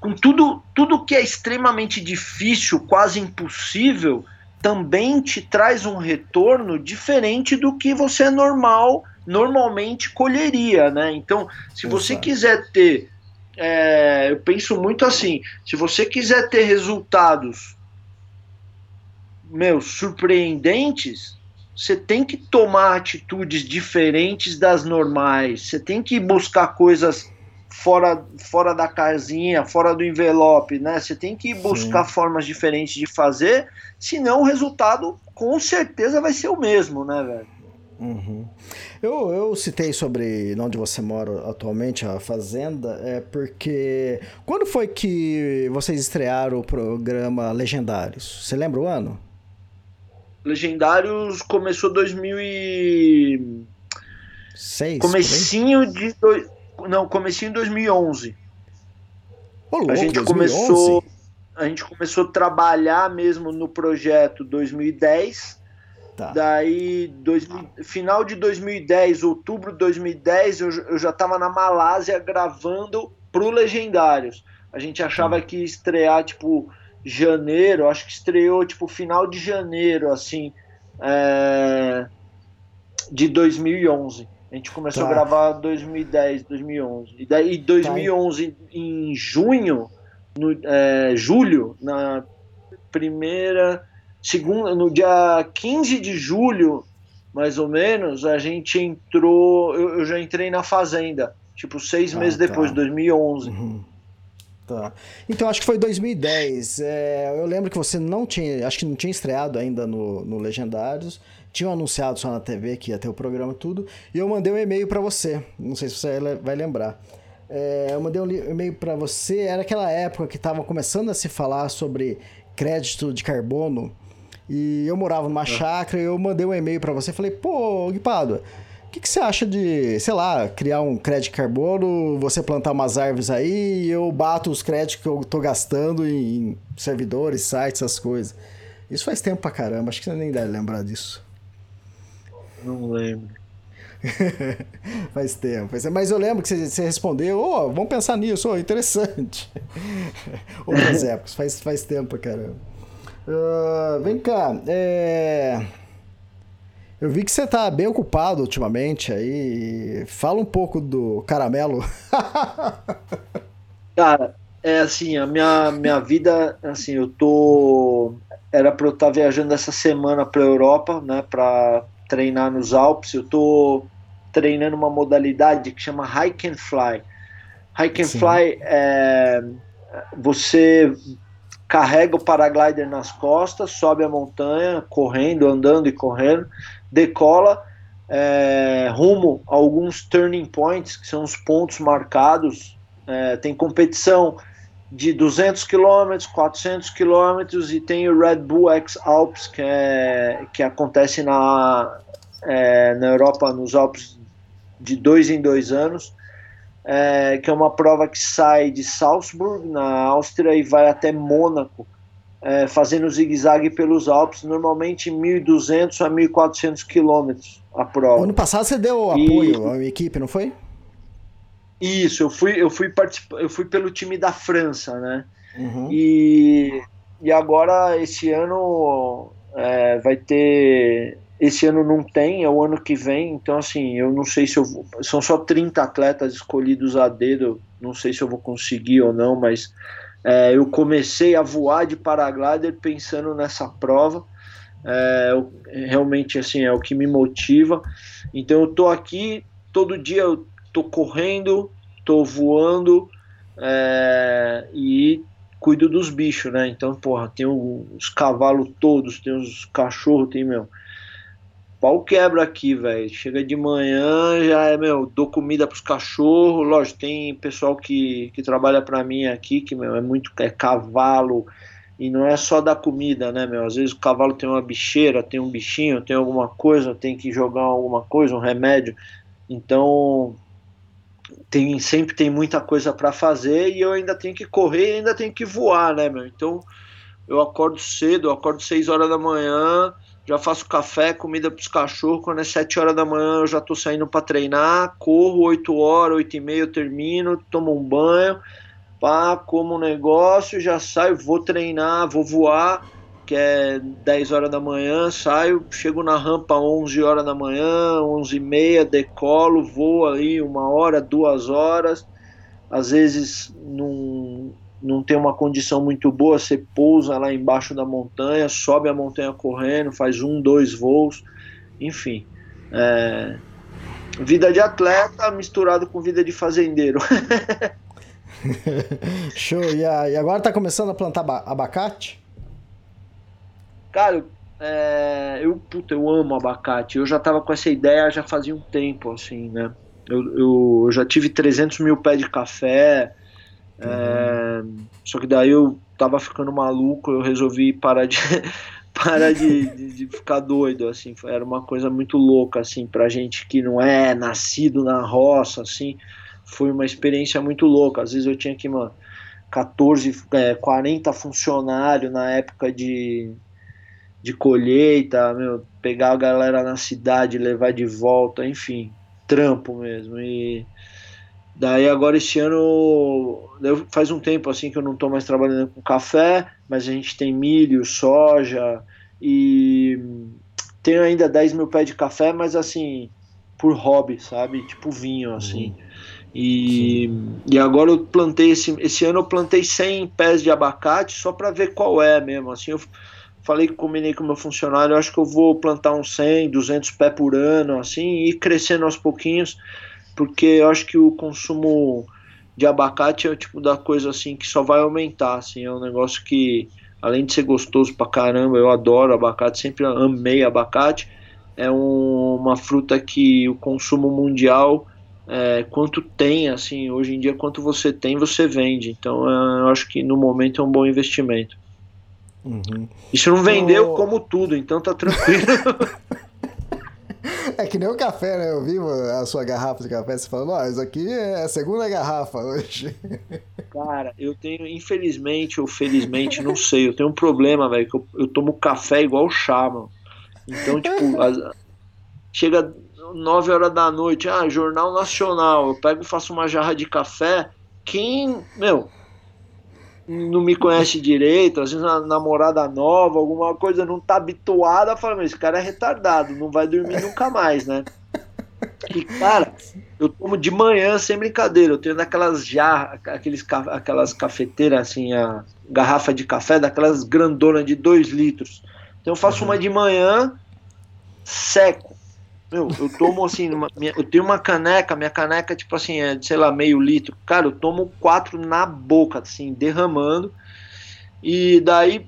com tudo, tudo que é extremamente difícil, quase impossível, também te traz um retorno diferente do que você é normal, normalmente colheria, né? Então, se você quiser ter, é, eu penso muito assim, se você quiser ter resultados, meus surpreendentes, você tem que tomar atitudes diferentes das normais, você tem que buscar coisas fora, fora da casinha, fora do envelope, né? Você tem que buscar Sim. formas diferentes de fazer, senão o resultado com certeza vai ser o mesmo, né, velho? Uhum. Eu, eu citei sobre onde você mora atualmente, a Fazenda, é porque. Quando foi que vocês estrearam o programa Legendários? Você lembra o ano? Legendários começou 2000 e... Seis, comecinho de... Do... Não, comecinho em 2011. Ô, louco, a gente 2011? começou... A gente começou a trabalhar mesmo no projeto 2010. Tá. Daí, dois, final de 2010, outubro de 2010, eu, eu já estava na Malásia gravando pro Legendários. A gente achava hum. que ia estrear, tipo, janeiro, acho que estreou tipo final de janeiro, assim, é, de 2011. A gente começou tá. a gravar 2010, 2011. E daí 2011 tá. em junho, no é, julho, na primeira, segunda, no dia 15 de julho, mais ou menos, a gente entrou, eu, eu já entrei na fazenda, tipo seis ah, meses tá. depois, 2011. Uhum. Tá. Então acho que foi 2010. É, eu lembro que você não tinha, acho que não tinha estreado ainda no, no Legendários. Tinham anunciado só na TV que ia ter o programa tudo. E eu mandei um e-mail para você. Não sei se você vai lembrar. É, eu mandei um e-mail para você. Era aquela época que estava começando a se falar sobre crédito de carbono. E eu morava numa ah. chácara e eu mandei um e-mail para você. Falei, pô, Guipado, que, que você acha de, sei lá, criar um crédito carbono, você plantar umas árvores aí e eu bato os créditos que eu tô gastando em servidores, sites, essas coisas. Isso faz tempo pra caramba, acho que você nem deve lembrar disso. Não lembro. [laughs] faz tempo, faz tempo. Mas eu lembro que você, você respondeu, ô, oh, vamos pensar nisso, oh, interessante. [laughs] Outras [laughs] épocas, faz, faz tempo pra caramba. Uh, vem cá, é... Eu vi que você tá bem ocupado ultimamente aí. Fala um pouco do caramelo. [laughs] Cara, é assim, a minha, minha vida, assim, eu tô. Era pra eu estar tá viajando essa semana pra Europa, né, pra treinar nos Alpes. Eu tô treinando uma modalidade que chama Hike and Fly. Hike and Sim. Fly é. Você carrega o paraglider nas costas, sobe a montanha, correndo, andando e correndo, decola é, rumo a alguns turning points, que são os pontos marcados. É, tem competição de 200 km, 400 km e tem o Red Bull X Alps, que, é, que acontece na, é, na Europa, nos Alpes, de dois em dois anos. É, que é uma prova que sai de Salzburg, na Áustria, e vai até Mônaco, é, fazendo zigue-zague pelos Alpes, normalmente 1.200 a 1.400 quilômetros a prova. Ano passado você deu apoio à equipe, não foi? Isso, eu fui, eu fui participar, eu fui pelo time da França, né? Uhum. E, e agora esse ano é, vai ter esse ano não tem, é o ano que vem, então assim, eu não sei se eu vou, são só 30 atletas escolhidos a dedo, não sei se eu vou conseguir ou não, mas é, eu comecei a voar de paraglider pensando nessa prova, é, realmente assim, é o que me motiva, então eu tô aqui, todo dia eu tô correndo, tô voando, é, e cuido dos bichos, né? Então, porra, tem os cavalos todos, tem os cachorros, tem, meu. Pau quebra aqui, velho. Chega de manhã, já é, meu, dou comida pros cachorros. Lógico, tem pessoal que, que trabalha pra mim aqui, que, meu, é muito. É cavalo. E não é só dar comida, né, meu? Às vezes o cavalo tem uma bicheira, tem um bichinho, tem alguma coisa, tem que jogar alguma coisa, um remédio. Então, tem sempre tem muita coisa para fazer e eu ainda tenho que correr ainda tenho que voar, né, meu? Então eu acordo cedo, eu acordo 6 horas da manhã, já faço café, comida para os cachorros, quando é 7 horas da manhã eu já tô saindo para treinar, corro 8 horas, 8 e meia eu termino, tomo um banho, pá, como um negócio, já saio, vou treinar, vou voar que é 10 horas da manhã, saio, chego na rampa 11 horas da manhã, 11 e meia, decolo, vou ali uma hora, duas horas, às vezes não, não tem uma condição muito boa, você pousa lá embaixo da montanha, sobe a montanha correndo, faz um, dois voos, enfim. É, vida de atleta misturado com vida de fazendeiro. [laughs] Show, e, agora tá começando a plantar abacate? Cara, é, eu, puta, eu amo abacate. Eu já tava com essa ideia já fazia um tempo, assim, né? Eu, eu, já tive 300 mil pés de café, é, só que daí eu tava ficando maluco, eu resolvi parar de [laughs] parar de, de, de, ficar doido, assim, era uma coisa muito louca, assim, pra gente que não é nascido na roça, assim, foi uma experiência muito louca, às vezes eu tinha que, mano, 14, é, 40 funcionários na época de, de colheita, meu, pegar a galera na cidade, levar de volta, enfim, trampo mesmo. E daí agora esse ano, faz um tempo assim que eu não estou mais trabalhando com café, mas a gente tem milho, soja e tenho ainda 10 mil pés de café, mas assim, por hobby, sabe? Tipo vinho, assim. Uhum. E, e agora eu plantei, esse, esse ano eu plantei 100 pés de abacate só para ver qual é mesmo, assim, eu falei que combinei com o meu funcionário, acho que eu vou plantar uns 100, 200 pés por ano, assim, e ir crescendo aos pouquinhos, porque eu acho que o consumo de abacate é o tipo da coisa assim que só vai aumentar, assim, é um negócio que além de ser gostoso pra caramba, eu adoro abacate, sempre amei abacate, é um, uma fruta que o consumo mundial é, quanto tem, assim, hoje em dia quanto você tem, você vende, então é, eu acho que no momento é um bom investimento. Uhum. Isso não vendeu como tudo, então tá tranquilo. [laughs] É que nem o café, né? Eu vi a sua garrafa de café, você falando, ó, isso aqui é a segunda garrafa hoje. [laughs] Cara, eu tenho, infelizmente ou felizmente, não sei, eu tenho um problema, velho, que eu, eu, tomo café igual chá, mano. Então, tipo, [laughs] as, chega 9 horas da noite, ah, Jornal Nacional, eu pego e faço uma jarra de café, quem, meu, não me conhece direito, às vezes uma namorada nova, alguma coisa, não tá habituada, fala, mas esse cara é retardado, não vai dormir nunca mais, né? E, cara, eu tomo de manhã sem brincadeira, eu tenho daquelas já, aqueles, aquelas cafeteiras, assim, a garrafa de café, daquelas grandonas de 2 litros. Então eu faço uhum. uma de manhã, seco. Meu, eu tomo assim, uma, minha, eu tenho uma caneca, minha caneca, tipo assim, é, sei lá, meio litro. Cara, eu tomo quatro na boca, assim, derramando. E daí,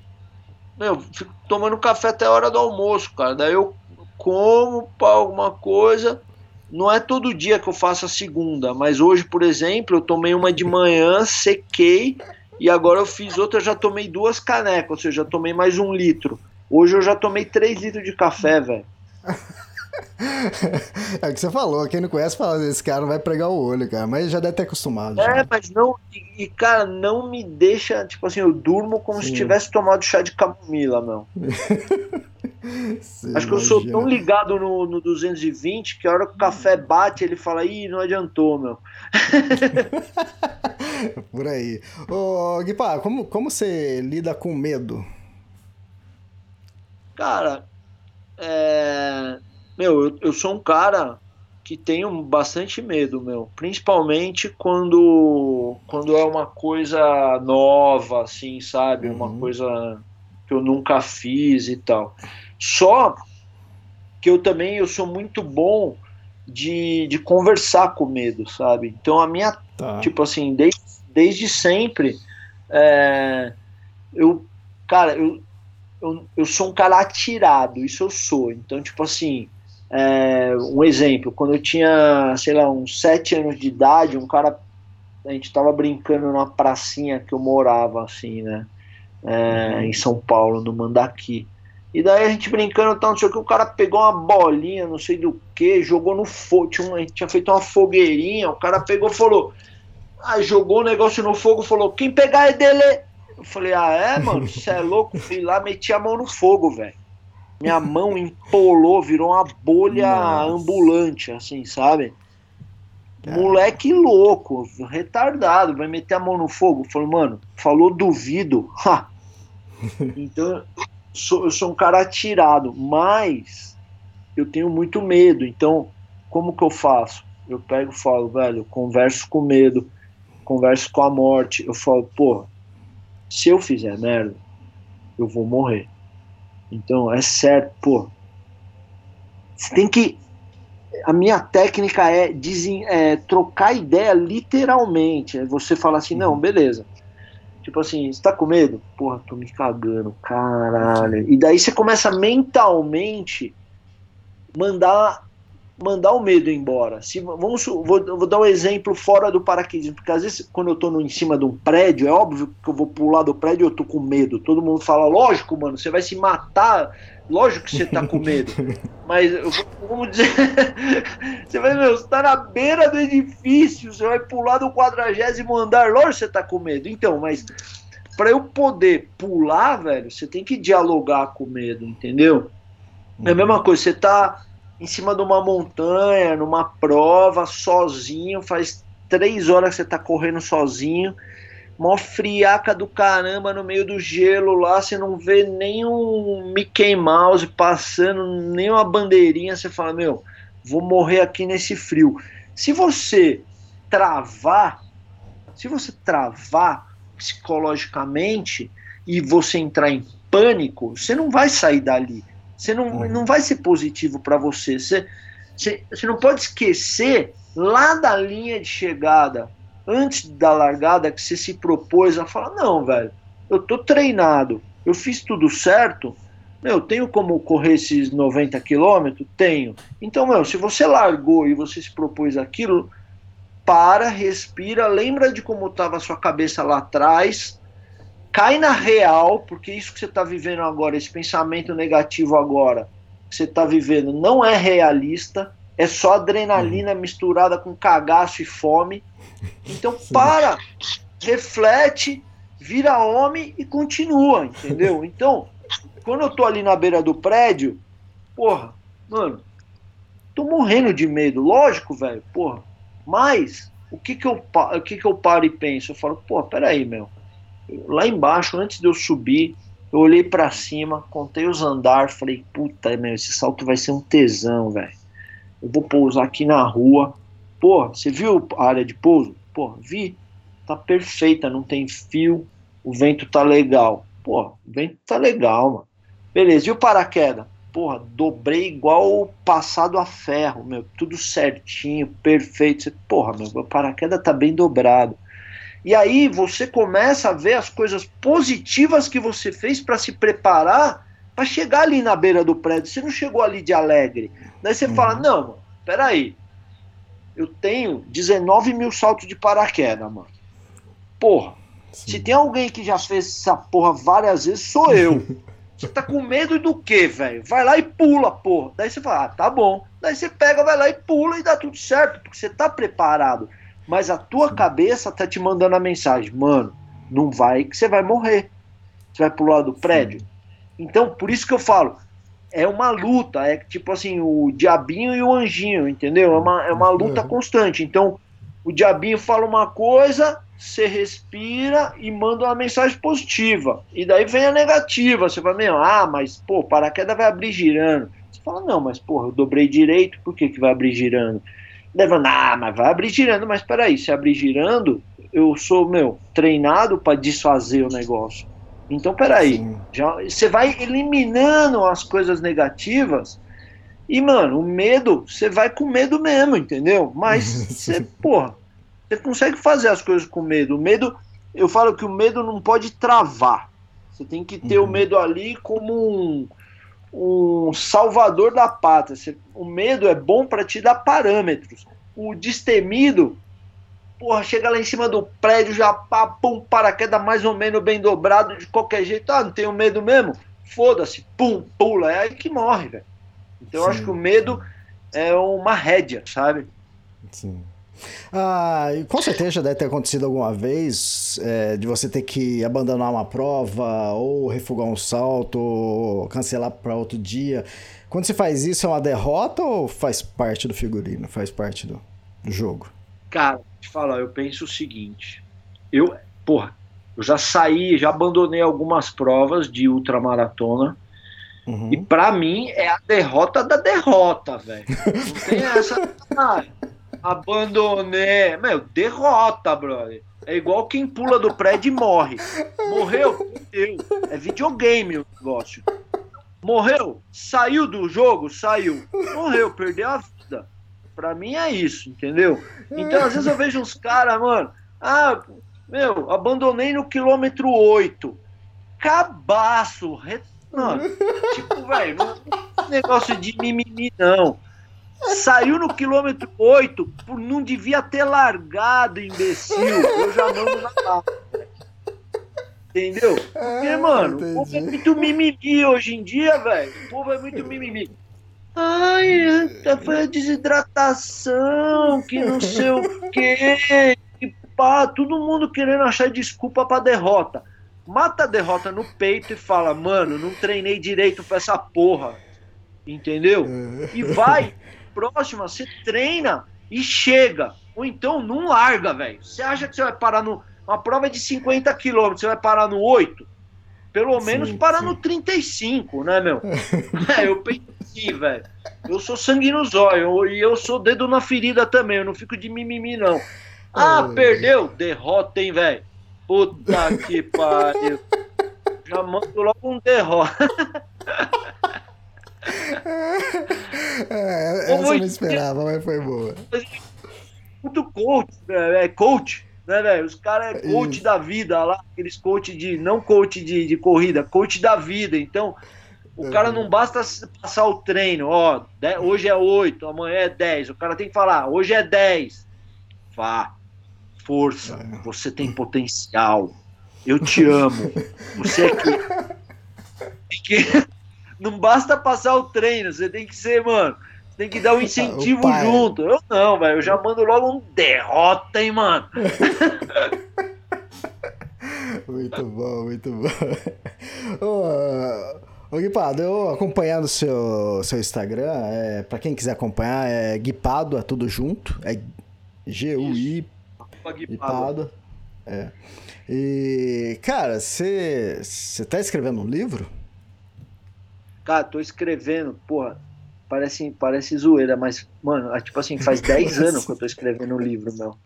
meu, fico tomando café até a hora do almoço, cara. Daí eu como para alguma coisa. Não é todo dia que eu faço a segunda, mas hoje, por exemplo, eu tomei uma de manhã, sequei e agora eu fiz outra, já tomei duas canecas, ou seja, já tomei mais um litro. Hoje eu já tomei três litros de café, velho. [laughs] É o que você falou, quem não conhece fala, esse cara não vai pregar o olho, cara, mas já deve ter acostumado. É, já. mas não, e, cara, não me deixa, tipo assim, eu durmo como Sim. se tivesse tomado chá de camomila, meu. [laughs] Acho que eu sou tão ligado no, no 220 que a hora que o café bate, ele fala, ih, não adiantou, meu. [laughs] Por aí. Ô, Guipá, como, como você lida com medo? Cara, é, meu, eu, eu sou um cara que tenho bastante medo, meu. Principalmente quando, quando é uma coisa nova, assim, sabe? Uma Uhum. coisa que eu nunca fiz e tal. Só que eu também eu sou muito bom de, de conversar com medo, sabe? Então a minha Tá. Tipo assim, desde, desde sempre, é, eu, cara, eu, eu, eu sou um cara atirado, isso eu sou. Então, tipo assim, é, um exemplo, quando eu tinha, sei lá, uns sete anos de idade, um cara, a gente tava brincando numa pracinha que eu morava, assim, né, é, em São Paulo, no Mandaqui. E daí a gente brincando, tal, não sei o que, o cara pegou uma bolinha, não sei do que, jogou no fogo, tinha, a gente tinha feito uma fogueirinha, o cara pegou e falou, ah, jogou o negócio no fogo, falou, quem pegar é dele. Eu falei, ah é, mano, você é louco? Fui lá, meti a mão no fogo, velho. Minha mão empolou, virou uma bolha Nossa. ambulante, assim, sabe? Moleque louco, retardado, vai meter a mão no fogo. Falei, mano, falou duvido. Ha! [laughs] Então, sou, eu sou um cara atirado, mas eu tenho muito medo. Então, como que eu faço? Eu pego e falo, velho, eu converso com medo, converso com a morte. Eu falo, pô, se eu fizer merda, eu vou morrer. Então, é certo, pô. Você tem que. A minha técnica é, desen- é trocar ideia literalmente. É você falar assim, não, beleza. Tipo assim, você tá com medo? Porra, tô me cagando, caralho. E daí você começa mentalmente mandar mandar o medo embora. Se vamos vou, vou dar um exemplo fora do paraquedismo, porque às vezes quando eu tô no, em cima de um prédio, é óbvio que eu vou pular do prédio, eu tô com medo. Todo mundo fala, lógico, mano, você vai se matar. Lógico que você tá com medo. [laughs] Mas vamos dizer, [laughs] você vai, meu, você tá na beira do edifício, você vai pular do quadragésimo andar, lógico que você tá com medo. Então, mas para eu poder pular, velho, você tem que dialogar com o medo, entendeu? É a mesma coisa, você tá em cima de uma montanha, numa prova, sozinho, faz três horas que você tá correndo sozinho, mó friaca do caramba no meio do gelo lá, você não vê nem um Mickey Mouse passando, nem uma bandeirinha, você fala, meu, vou morrer aqui nesse frio. Se você travar, se você travar psicologicamente e você entrar em pânico, você não vai sair dali. Você não, Uhum. não vai ser positivo para você. Você, você. Você não pode esquecer lá da linha de chegada, antes da largada, que você se propôs a falar: não, velho, eu tô treinado, eu fiz tudo certo. Meu, tenho como correr esses 90 quilômetros? Tenho. Então, meu, se você largou e você se propôs aquilo, para, respira, lembra de como estava a sua cabeça lá atrás, cai na real, porque isso que você está vivendo agora, esse pensamento negativo agora, que você está vivendo, não é realista, é só adrenalina misturada com cagaço e fome. Então para, reflete, vira homem e continua, entendeu? [laughs] Então, quando eu tô ali na beira do prédio, porra, mano, tô morrendo de medo, lógico, velho, porra. Mas o que que eu o que que eu paro e penso? Eu falo, pô, peraí, meu. Lá embaixo, antes de eu subir, eu olhei pra cima, contei os andares, falei, puta, meu, esse salto vai ser um tesão, velho. Eu vou pousar aqui na rua. Pô, você viu a área de pouso? Pô, vi. Tá perfeita, não tem fio, o vento tá legal. Pô, o vento tá legal, mano. Beleza, e o paraquedas? Porra, dobrei igual passado a ferro, meu, tudo certinho, perfeito. Porra, meu, o paraquedas tá bem dobrado. E aí você começa a ver as coisas positivas que você fez para se preparar para chegar ali na beira do prédio. Você não chegou ali de alegre. Daí você fala, não, mano, peraí. Eu tenho 19 mil saltos de paraquedas, mano. Porra, se tem alguém que já fez essa porra várias vezes, sou eu. [laughs] Você tá com medo do quê, velho? Vai lá e pula, porra. Daí você fala, ah, tá bom. Daí você pega, vai lá e pula e dá tudo certo, porque você tá preparado. Mas a tua cabeça tá te mandando a mensagem, mano, não vai que você vai morrer. Você vai pular do prédio. Então, por isso que eu falo, é uma luta, é tipo assim, o diabinho e o anjinho, entendeu? É uma, é uma luta constante. Então, o diabinho fala uma coisa, você respira e manda uma mensagem positiva. E daí vem a negativa. Você fala, meu, ah, mas pô, paraquedas vai abrir girando. Você fala, não, mas porra, eu dobrei direito, por que, que vai abrir girando? Leva, ah, mas vai abrir girando, mas peraí, se abrir girando, eu sou, meu, treinado para desfazer o negócio. Então, peraí, já, você vai eliminando as coisas negativas e, mano, o medo, você vai com medo mesmo, entendeu? Mas [laughs] você, porra, você consegue fazer as coisas com medo. O medo, eu falo que o medo não pode travar. Você tem que ter uhum. o medo ali como um, um salvador da pátria. O medo é bom para te dar parâmetros. O destemido, porra, chega lá em cima do prédio, já pá, pum, paraquedas mais ou menos bem dobrado, de qualquer jeito. Ah, não tenho medo mesmo? Foda-se, pum, pula. É aí que morre, velho. Então Sim. eu acho que o medo é uma rédea, sabe? Sim. Ah, com certeza deve ter acontecido alguma vez é, de você ter que abandonar uma prova, ou refugar um salto, ou cancelar para outro dia. Quando você faz isso, é uma derrota ou faz parte do figurino, faz parte do, do jogo? Cara, te falar, eu penso o seguinte: eu, porra, eu já saí, já abandonei algumas provas de ultramaratona Uhum. E para mim é a derrota da derrota, velho. Não tem essa. [laughs] Abandonei. Meu, derrota, brother. É igual quem pula do prédio e morre. Morreu? Morreu. É videogame o negócio. Morreu? Saiu do jogo? Saiu. Morreu, perdeu a vida. Pra mim é isso, entendeu? Então, às vezes eu vejo uns caras, mano. Ah, meu, abandonei no quilômetro 8. Cabaço, Mano, tipo, velho, não é negócio de mimimi, não. Saiu no quilômetro 8, por não devia ter largado, imbecil. Eu já mando na. Entendeu? Porque, ah, mano, entendi. o povo é muito mimimi hoje em dia, velho. O povo é muito mimimi. Ai, foi a desidratação, que não sei o quê. Que pá, todo mundo querendo achar desculpa pra derrota mata a derrota no peito e fala, mano, não treinei direito pra essa porra. Entendeu? E vai, próxima, você treina e chega. Ou então não larga, velho. Você acha que você vai parar no. Uma prova de 50 quilômetros, você vai parar no 8? Pelo menos sim, parar sim. no 35, né, meu? [laughs] é, eu pensei, velho. Eu sou sangue no zóio e eu sou dedo na ferida também. Eu não fico de mimimi, não. Ah, perdeu? Derrota, hein, velho? Puta que [laughs] pariu. Já mando logo um derrota. [laughs] É, essa eu não esperava, mas foi boa. Muito coach, né? é coach, né, velho? Os caras é coach Isso. da vida lá, aqueles coach de. Não coach de, de corrida, coach da vida. Então, o cara não basta passar o treino, ó, hoje é 8, amanhã é 10. O cara tem que falar, hoje é 10. Vá força, é. você tem potencial, eu te amo, [laughs] você é que, [laughs] que. Não basta passar o treino, você tem que ser, mano. Você tem que dar um [laughs] incentivo junto. Eu não, velho. Eu já mando logo um derrota, hein, mano. [laughs] muito bom, muito bom. Ô, ô Guipado, eu acompanhando o seu, seu Instagram, é, pra quem quiser acompanhar, é Guipado, é tudo junto. É G-U-I Guipada. É. E, cara, você tá escrevendo um livro? Cara, tô escrevendo, porra, parece, parece zoeira, mas, mano, é tipo assim, faz 10 [laughs] anos que eu tô escrevendo um livro, meu.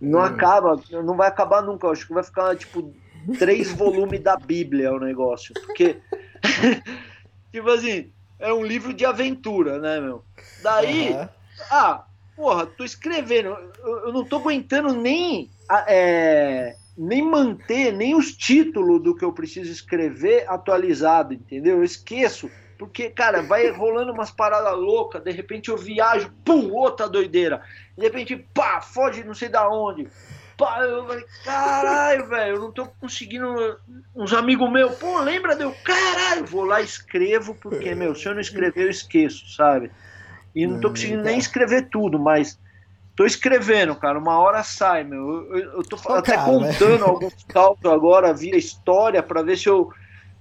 Não hum. acaba, não vai acabar nunca, acho que vai ficar, tipo, três volumes da Bíblia o negócio, porque, [laughs] tipo assim, é um livro de aventura, né, meu? Daí, uhum. ah, porra, tô escrevendo, eu, eu não tô aguentando nem, é, nem manter nem os títulos do que eu preciso escrever atualizado, entendeu? Eu esqueço, porque, cara, vai rolando umas paradas loucas, de repente eu viajo, pum, outra doideira, de repente, pá, foge não sei da onde. Pá, eu falei, caralho, velho, eu não tô conseguindo. Uns amigos meus, pô, lembra de eu? Caralho, vou lá escrevo, porque, meu, se eu não escrever, eu esqueço, sabe? E não tô conseguindo nem escrever tudo, mas tô escrevendo, cara. Uma hora sai, meu. Eu, eu tô até cara, contando [laughs] alguns cálculos agora via história para ver se eu,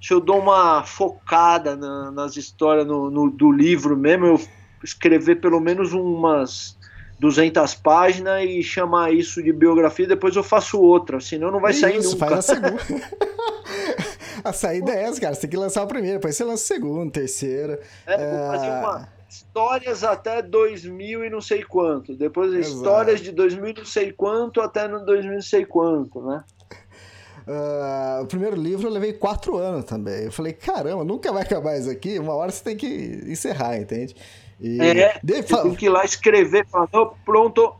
se eu dou uma focada na, nas histórias no, no, do livro mesmo. Eu escrever pelo menos umas 200 páginas e chamar isso de biografia. Depois eu faço outra, senão não vai isso, [laughs] [laughs] sair nunca. Faz a segunda. A saída é essa, cara. Você tem que lançar o primeiro, depois você lança o segundo, terceiro. É, vou fazer uma histórias até 2000 e não sei quanto. Depois Exato. histórias de 2000 e não sei quanto até no 2000 e não sei quanto, né? Uh, o primeiro livro eu levei quatro anos também. Eu falei, caramba, nunca vai acabar isso aqui. Uma hora você tem que encerrar, entende? E é, de... tem que ir lá escrever, falar, pronto.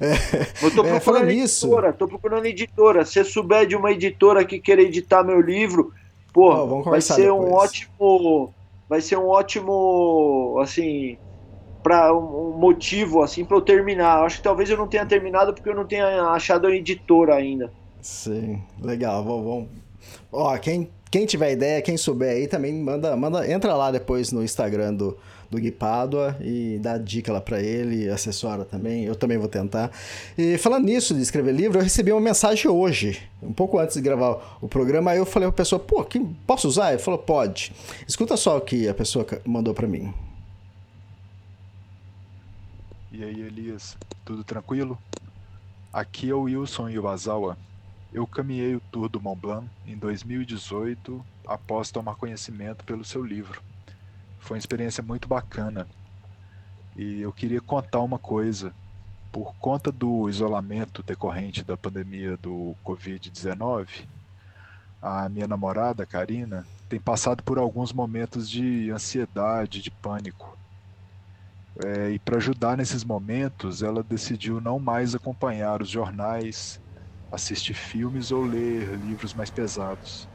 É, eu tô [laughs] é, procurando é, editora, isso. tô procurando editora. Se souber de uma editora que queira editar meu livro, porra, oh, vai ser depois. um ótimo. Vai ser um ótimo, assim, para um motivo assim para eu terminar. Acho que talvez eu não tenha terminado porque eu não tenha achado a editora ainda. Sim, legal. Vamos, Ó, quem, quem tiver ideia, quem souber aí também manda, manda, entra lá depois no Instagram do, do Gui Pádua e dá dica lá para ele, assessora também. Eu também vou tentar. E falando nisso de escrever livro, eu recebi uma mensagem hoje, um pouco antes de gravar o programa. Aí eu falei pra pessoa, pô, que, posso usar? Ele falou, pode. Escuta só o que a pessoa mandou para mim. E aí, Elias, tudo tranquilo? Aqui é o Wilson Iwazawa eu caminhei o Tour do Mont Blanc em 2018 após tomar conhecimento pelo seu livro. Foi uma experiência muito bacana. E eu queria contar uma coisa. Por conta do isolamento decorrente da pandemia do Covid-19, a minha namorada, Karina, tem passado por alguns momentos de ansiedade, de pânico. É, e para ajudar nesses momentos, ela decidiu não mais acompanhar os jornais assistir filmes ou ler livros mais pesados.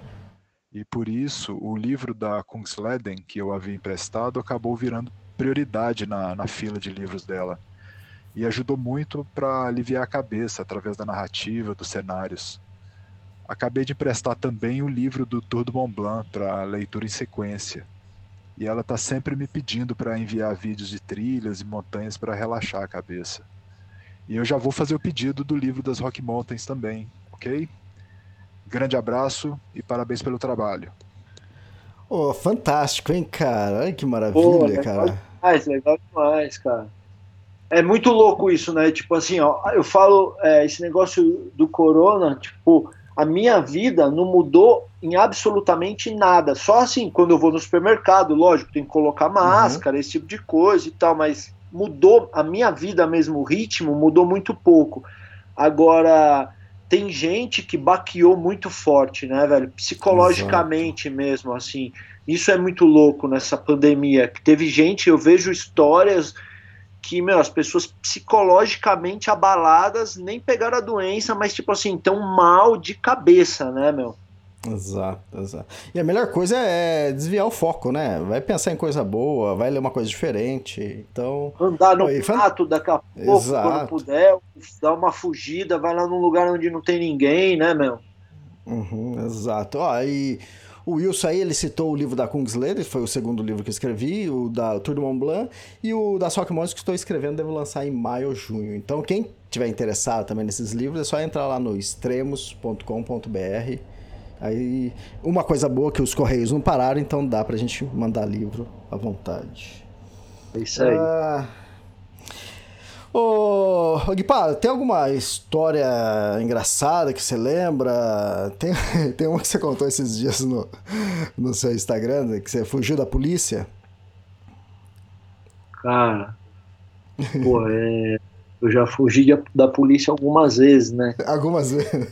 E por isso, o livro da Kungsleden, que eu havia emprestado, acabou virando prioridade na, na fila de livros dela. E ajudou muito para aliviar a cabeça através da narrativa, dos cenários. Acabei de emprestar também o livro do Tour do Mont Blanc para leitura em sequência. E ela está sempre me pedindo para enviar vídeos de trilhas e montanhas para relaxar a cabeça. E eu já vou fazer o pedido do livro das Rock Mountains também, ok? Grande abraço e parabéns pelo trabalho. Oh, fantástico, hein, cara? Ai, que maravilha, Pô, cara. Demais, legal demais, cara. É muito louco isso, né? Tipo assim, ó, eu falo é, esse negócio do corona, tipo, a minha vida não mudou em absolutamente nada. Só assim, quando eu vou no supermercado, lógico, tem que colocar máscara, uhum. esse tipo de coisa e tal, mas mudou a minha vida mesmo, o ritmo mudou muito pouco. Agora, tem gente que baqueou muito forte, né, velho? Psicologicamente Exato. mesmo, assim. Isso é muito louco nessa pandemia. Teve gente, eu vejo histórias que, meu, as pessoas psicologicamente abaladas nem pegaram a doença, mas, tipo assim, tão mal de cabeça, né, meu? Exato, exato. E a melhor coisa é desviar o foco, né? Vai pensar em coisa boa, vai ler uma coisa diferente. Então. Andar no mato daqui a pouco, exato. quando puder, dar uma fugida, vai lá num lugar onde não tem ninguém, né, meu? Uhum, exato. Ó, e o Wilson aí, ele citou o livro da Kungsleder, foi o segundo livro que eu escrevi, o da Tour de Mont Blanc, e o da Sock Monsters que estou escrevendo, devo lançar em maio ou junho. Então, quem tiver interessado também nesses livros, é só entrar lá no extremos.com.br Aí, uma coisa boa que os Correios não pararam, então dá pra gente mandar livro à vontade. É isso aí. Ah, ô, ô Guipá, tem alguma história engraçada que você lembra? Tem, [laughs] tem uma que você contou esses dias no, no seu Instagram, que você fugiu da polícia? Cara, pô, é, [laughs] eu já fugi da polícia algumas vezes, né? Algumas vezes.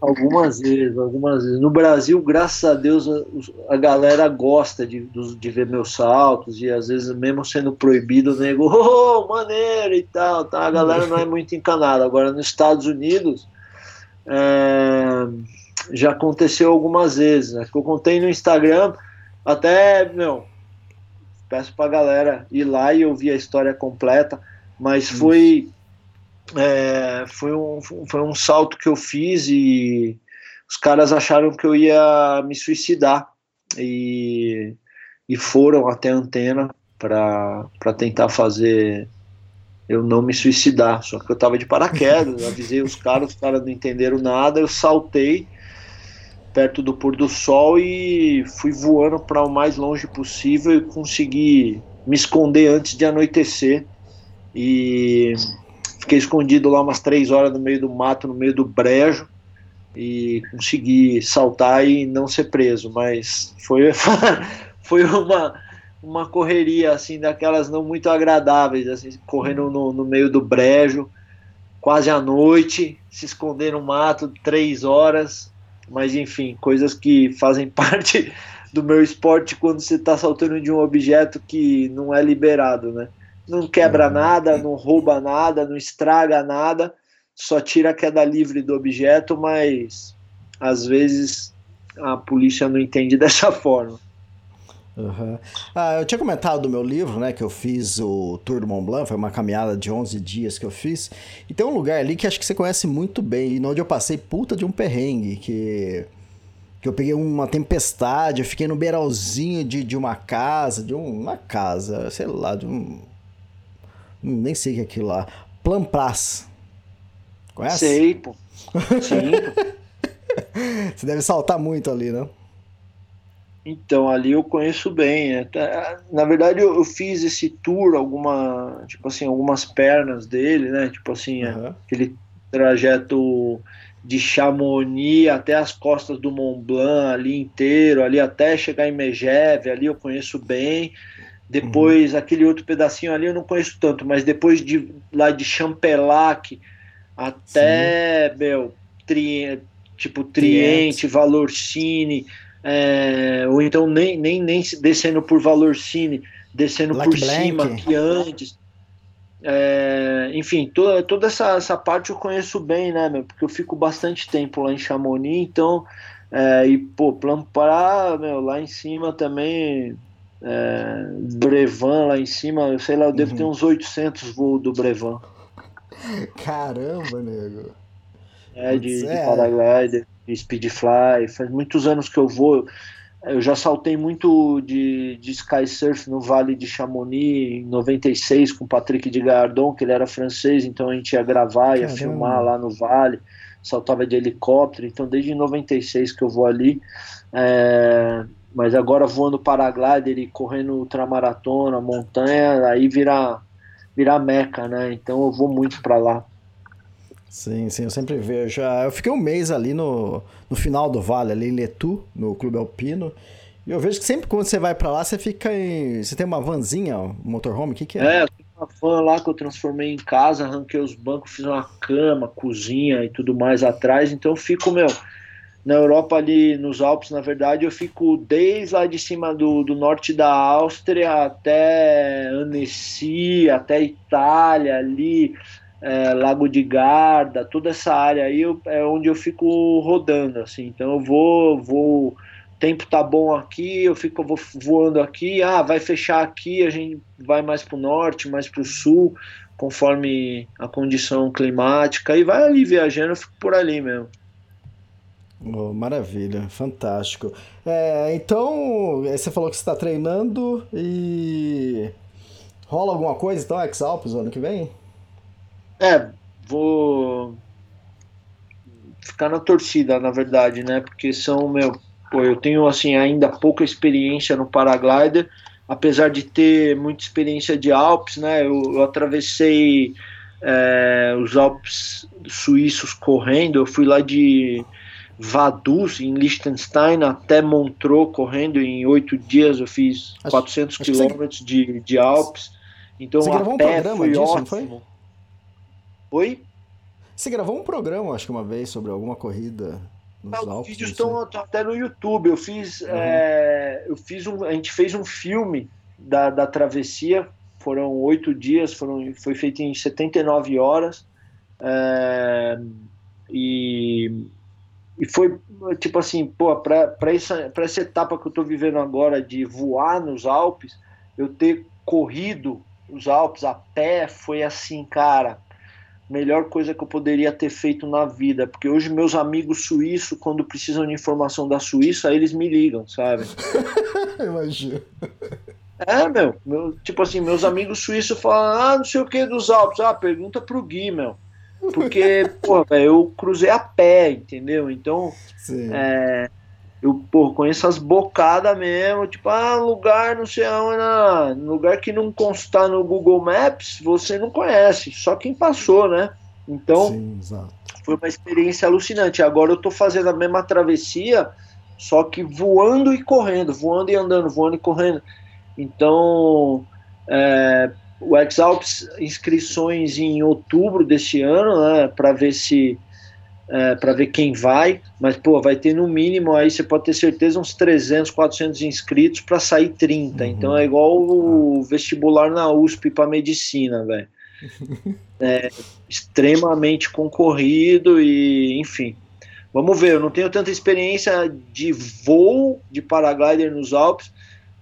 Algumas vezes, algumas vezes. No Brasil, graças a Deus, a, a galera gosta de, de ver meus saltos e às vezes, mesmo sendo proibido, o nego, oh, maneiro e tal, tá? A galera não é muito encanada. Agora, nos Estados Unidos, é, já aconteceu algumas vezes, né? Que eu contei no Instagram, até, meu, peço pra galera ir lá e ouvir a história completa, mas foi é, foi, um, foi um salto que eu fiz e os caras acharam que eu ia me suicidar e, e foram até a antena para tentar fazer eu não me suicidar. Só que eu tava de paraquedas, [laughs] avisei os caras, os caras não entenderam nada, eu saltei perto do pôr do sol e fui voando para o mais longe possível e consegui me esconder antes de anoitecer. E Fiquei escondido lá umas três horas no meio do mato, no meio do brejo. e consegui saltar e não ser preso, mas foi, [laughs] foi uma, uma correria assim daquelas não muito agradáveis, assim, correndo no, no meio do brejo, quase à noite, se esconder no mato três horas, mas enfim, coisas que fazem [laughs] parte do meu esporte quando você está saltando de um objeto que não é liberado, né? Não quebra uhum. nada, não rouba nada, não estraga nada, só tira a queda livre do objeto, mas às vezes a polícia não entende [laughs] dessa forma. Uhum. Ah, eu tinha comentado do meu livro, né, que eu fiz o Tour do Mont Blanc, foi uma caminhada de 11 dias que eu fiz, e tem um lugar ali que acho que você conhece muito bem, e onde eu passei puta de um perrengue, que, que eu peguei uma tempestade, eu fiquei no beiralzinho de, de uma casa, de uma casa, sei lá, de um... nem sei o que é aquilo lá, Plampras. Conhece? Sei, pô. Sim. [laughs] Você deve saltar muito ali, né? Então, ali eu conheço bem. É, na verdade, eu, eu, fiz esse tour, alguma, tipo assim, algumas pernas dele, né? Tipo assim, uhum. aquele trajeto de Chamonix até as costas do Mont Blanc ali inteiro, ali até chegar em Megève, ali eu conheço bem. Depois, uhum. aquele outro pedacinho ali eu não conheço tanto, mas depois de lá de Champelac até, Sim. meu, tri, tipo Triente, Valorcine, é, ou então nem, nem, nem descendo por Valorcine, descendo Black por Blank. cima, que antes. É, enfim, toda, toda essa, essa parte eu conheço bem, né, meu, porque eu fico bastante tempo lá em Chamonix, então, é, e, pô, Plampara, meu, lá em cima também, é, Brevan lá em cima, sei lá, eu devo uhum. ter uns 800 voos do Brevan. Caramba, nego. É, de, de é. paraglider, de speedfly. Faz muitos anos que eu vou. Eu já saltei muito de, de sky surf no Vale de Chamonix em 96 com o Patrick de Gardon, que ele era francês, então a gente ia gravar, ia Caramba. filmar lá no Vale, saltava de helicóptero. Então desde 96 que eu vou ali. É, mas agora voando paraglider e correndo ultramaratona, montanha, aí vira virar meca, né? Então eu vou muito para lá. Sim, sim, eu sempre vejo. Eu fiquei um mês ali no, no final do vale, ali em Letu, no Clube Alpino. E eu vejo que sempre quando você vai para lá, você fica em. Você tem uma vanzinha, um motorhome, o que, que é? É, eu tenho uma van lá que eu transformei em casa, arranquei os bancos, fiz uma cama, cozinha e tudo mais atrás. Então eu fico, meu, na Europa ali nos Alpes, na verdade, eu fico desde lá de cima do, do norte da Áustria até Annecy, até Itália ali, é, Lago de Garda, toda essa área aí eu, é onde eu fico rodando, assim. Então eu vou, vou, tempo tá bom aqui, eu fico vou voando aqui, ah, vai fechar aqui, a gente vai mais para o norte, mais para o sul, conforme a condição climática, e vai ali viajando, eu fico por ali mesmo. Oh, maravilha, fantástico. É, então, você falou que você está treinando e rola alguma coisa então, Ex-Alpes ano que vem? É, vou ficar na torcida, na verdade, né? Porque são, meu, pô, eu tenho assim ainda pouca experiência no paraglider, apesar de ter muita experiência de Alpes, né? Eu, eu atravessei é, os Alpes suíços correndo, eu fui lá de Vaduz, em Liechtenstein, até Montreux, correndo em oito dias. Eu fiz acho, 400 quilômetros você... de, de Alpes. Então, você gravou um programa disso, ótimo. foi? Oi? Você gravou um programa, acho que uma vez, sobre alguma corrida nos Alpes? Os vídeos estão até no YouTube. Eu fiz, uhum. é, eu fiz um, a gente fez um filme da, da travessia. Foram oito dias, foram, foi feito em 79 horas. É, e e foi tipo assim, pô, para essa, essa etapa que eu estou vivendo agora de voar nos Alpes, eu ter corrido os Alpes a pé foi assim, cara, melhor coisa que eu poderia ter feito na vida, porque hoje meus amigos suíços, quando precisam de informação da Suíça, eles me ligam, sabe? [laughs] Imagina. É, meu, meu, tipo assim, meus amigos suíços falam, ah, não sei o que dos Alpes, ah, pergunta pro Gui, meu. Porque, pô, eu cruzei a pé, entendeu? Então, é, eu pô, conheço as bocadas mesmo, tipo, ah, lugar não sei aonde, não, lugar que não constar no Google Maps, você não conhece, só quem passou, né? Então, Sim, foi uma experiência alucinante. Agora eu tô fazendo a mesma travessia, só que voando e correndo, voando e andando, voando e correndo. Então, é, o Exalps inscrições em outubro deste ano, né, para ver se é, para ver quem vai, mas pô, vai ter no mínimo aí você pode ter certeza uns 300, 400 inscritos para sair 30. Uhum. Então é igual o vestibular na USP para medicina, velho. [laughs] É extremamente concorrido e, enfim. Vamos ver, eu não tenho tanta experiência de voo de paraglider nos Alpes,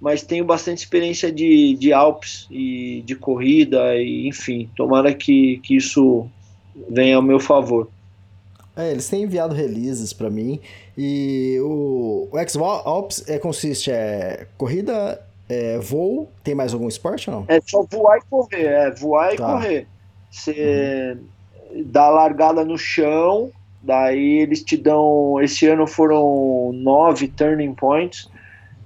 mas tenho bastante experiência de, de Alpes e de corrida, e enfim, tomara que, que isso venha ao meu favor. É, eles têm enviado releases pra mim e o, o X-Alps é, consiste é corrida, é, voo, tem mais algum esporte ou não? É só voar e correr, é voar e Tá. correr. Você dá a largada no chão, daí eles te dão. Esse ano foram nove turning points,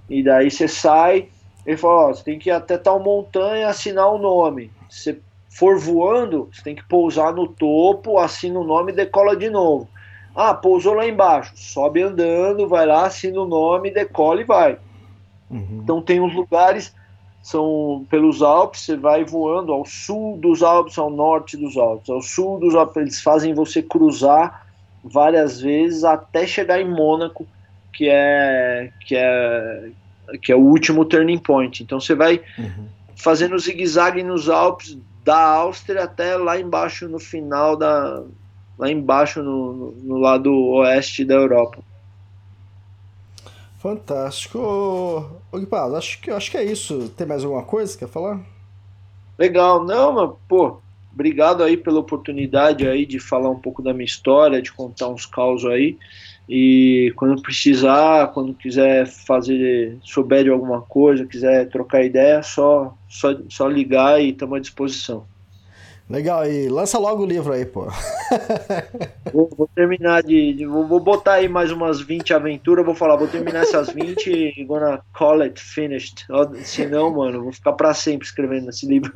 e daí você sai. Ele fala: Ó, você tem que ir até tal montanha assinar o nome. Se você for voando, você tem que pousar no topo, assina o nome e decola de novo. Ah, pousou lá embaixo, sobe andando, vai lá, assina o nome, decola e vai. Uhum. Então tem uns lugares, são pelos Alpes, você vai voando ao sul dos Alpes, ao norte dos Alpes. Ao sul dos Alpes, eles fazem você cruzar várias vezes até chegar em Mônaco, que é que é que é o último turning point. Então você vai Uhum. fazendo zigue-zague nos Alpes da Áustria até lá embaixo no final da lá embaixo no, no, lado oeste da Europa. Fantástico. Ô, acho que, acho que é isso. Tem mais alguma coisa que quer falar? Legal, não, mas, pô, obrigado aí pela oportunidade aí de falar um pouco da minha história, de contar uns causos aí. E quando precisar, quando quiser fazer, souber de alguma coisa, quiser trocar ideia, só, só, só ligar e estamos à disposição. Legal, e lança logo o livro aí, pô. [laughs] Vou, vou terminar de. de- vou, botar aí mais umas 20 aventuras, vou falar, vou terminar essas 20 e gonna call it finished. Ó, Senão, mano, vou ficar pra sempre escrevendo esse livro.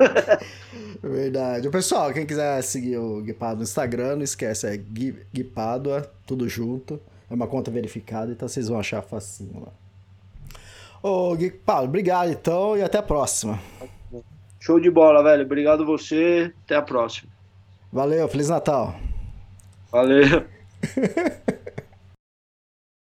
[laughs] Verdade. Pessoal, quem quiser seguir o Guipado no Instagram, não esquece, é Gui, Guipadua, tudo junto. É uma conta verificada, então vocês vão achar facinho lá. Ô, Guipado, obrigado então e até a próxima. Show de bola, velho. Obrigado você. Até a próxima. Valeu, Feliz Natal. Valeu. [laughs]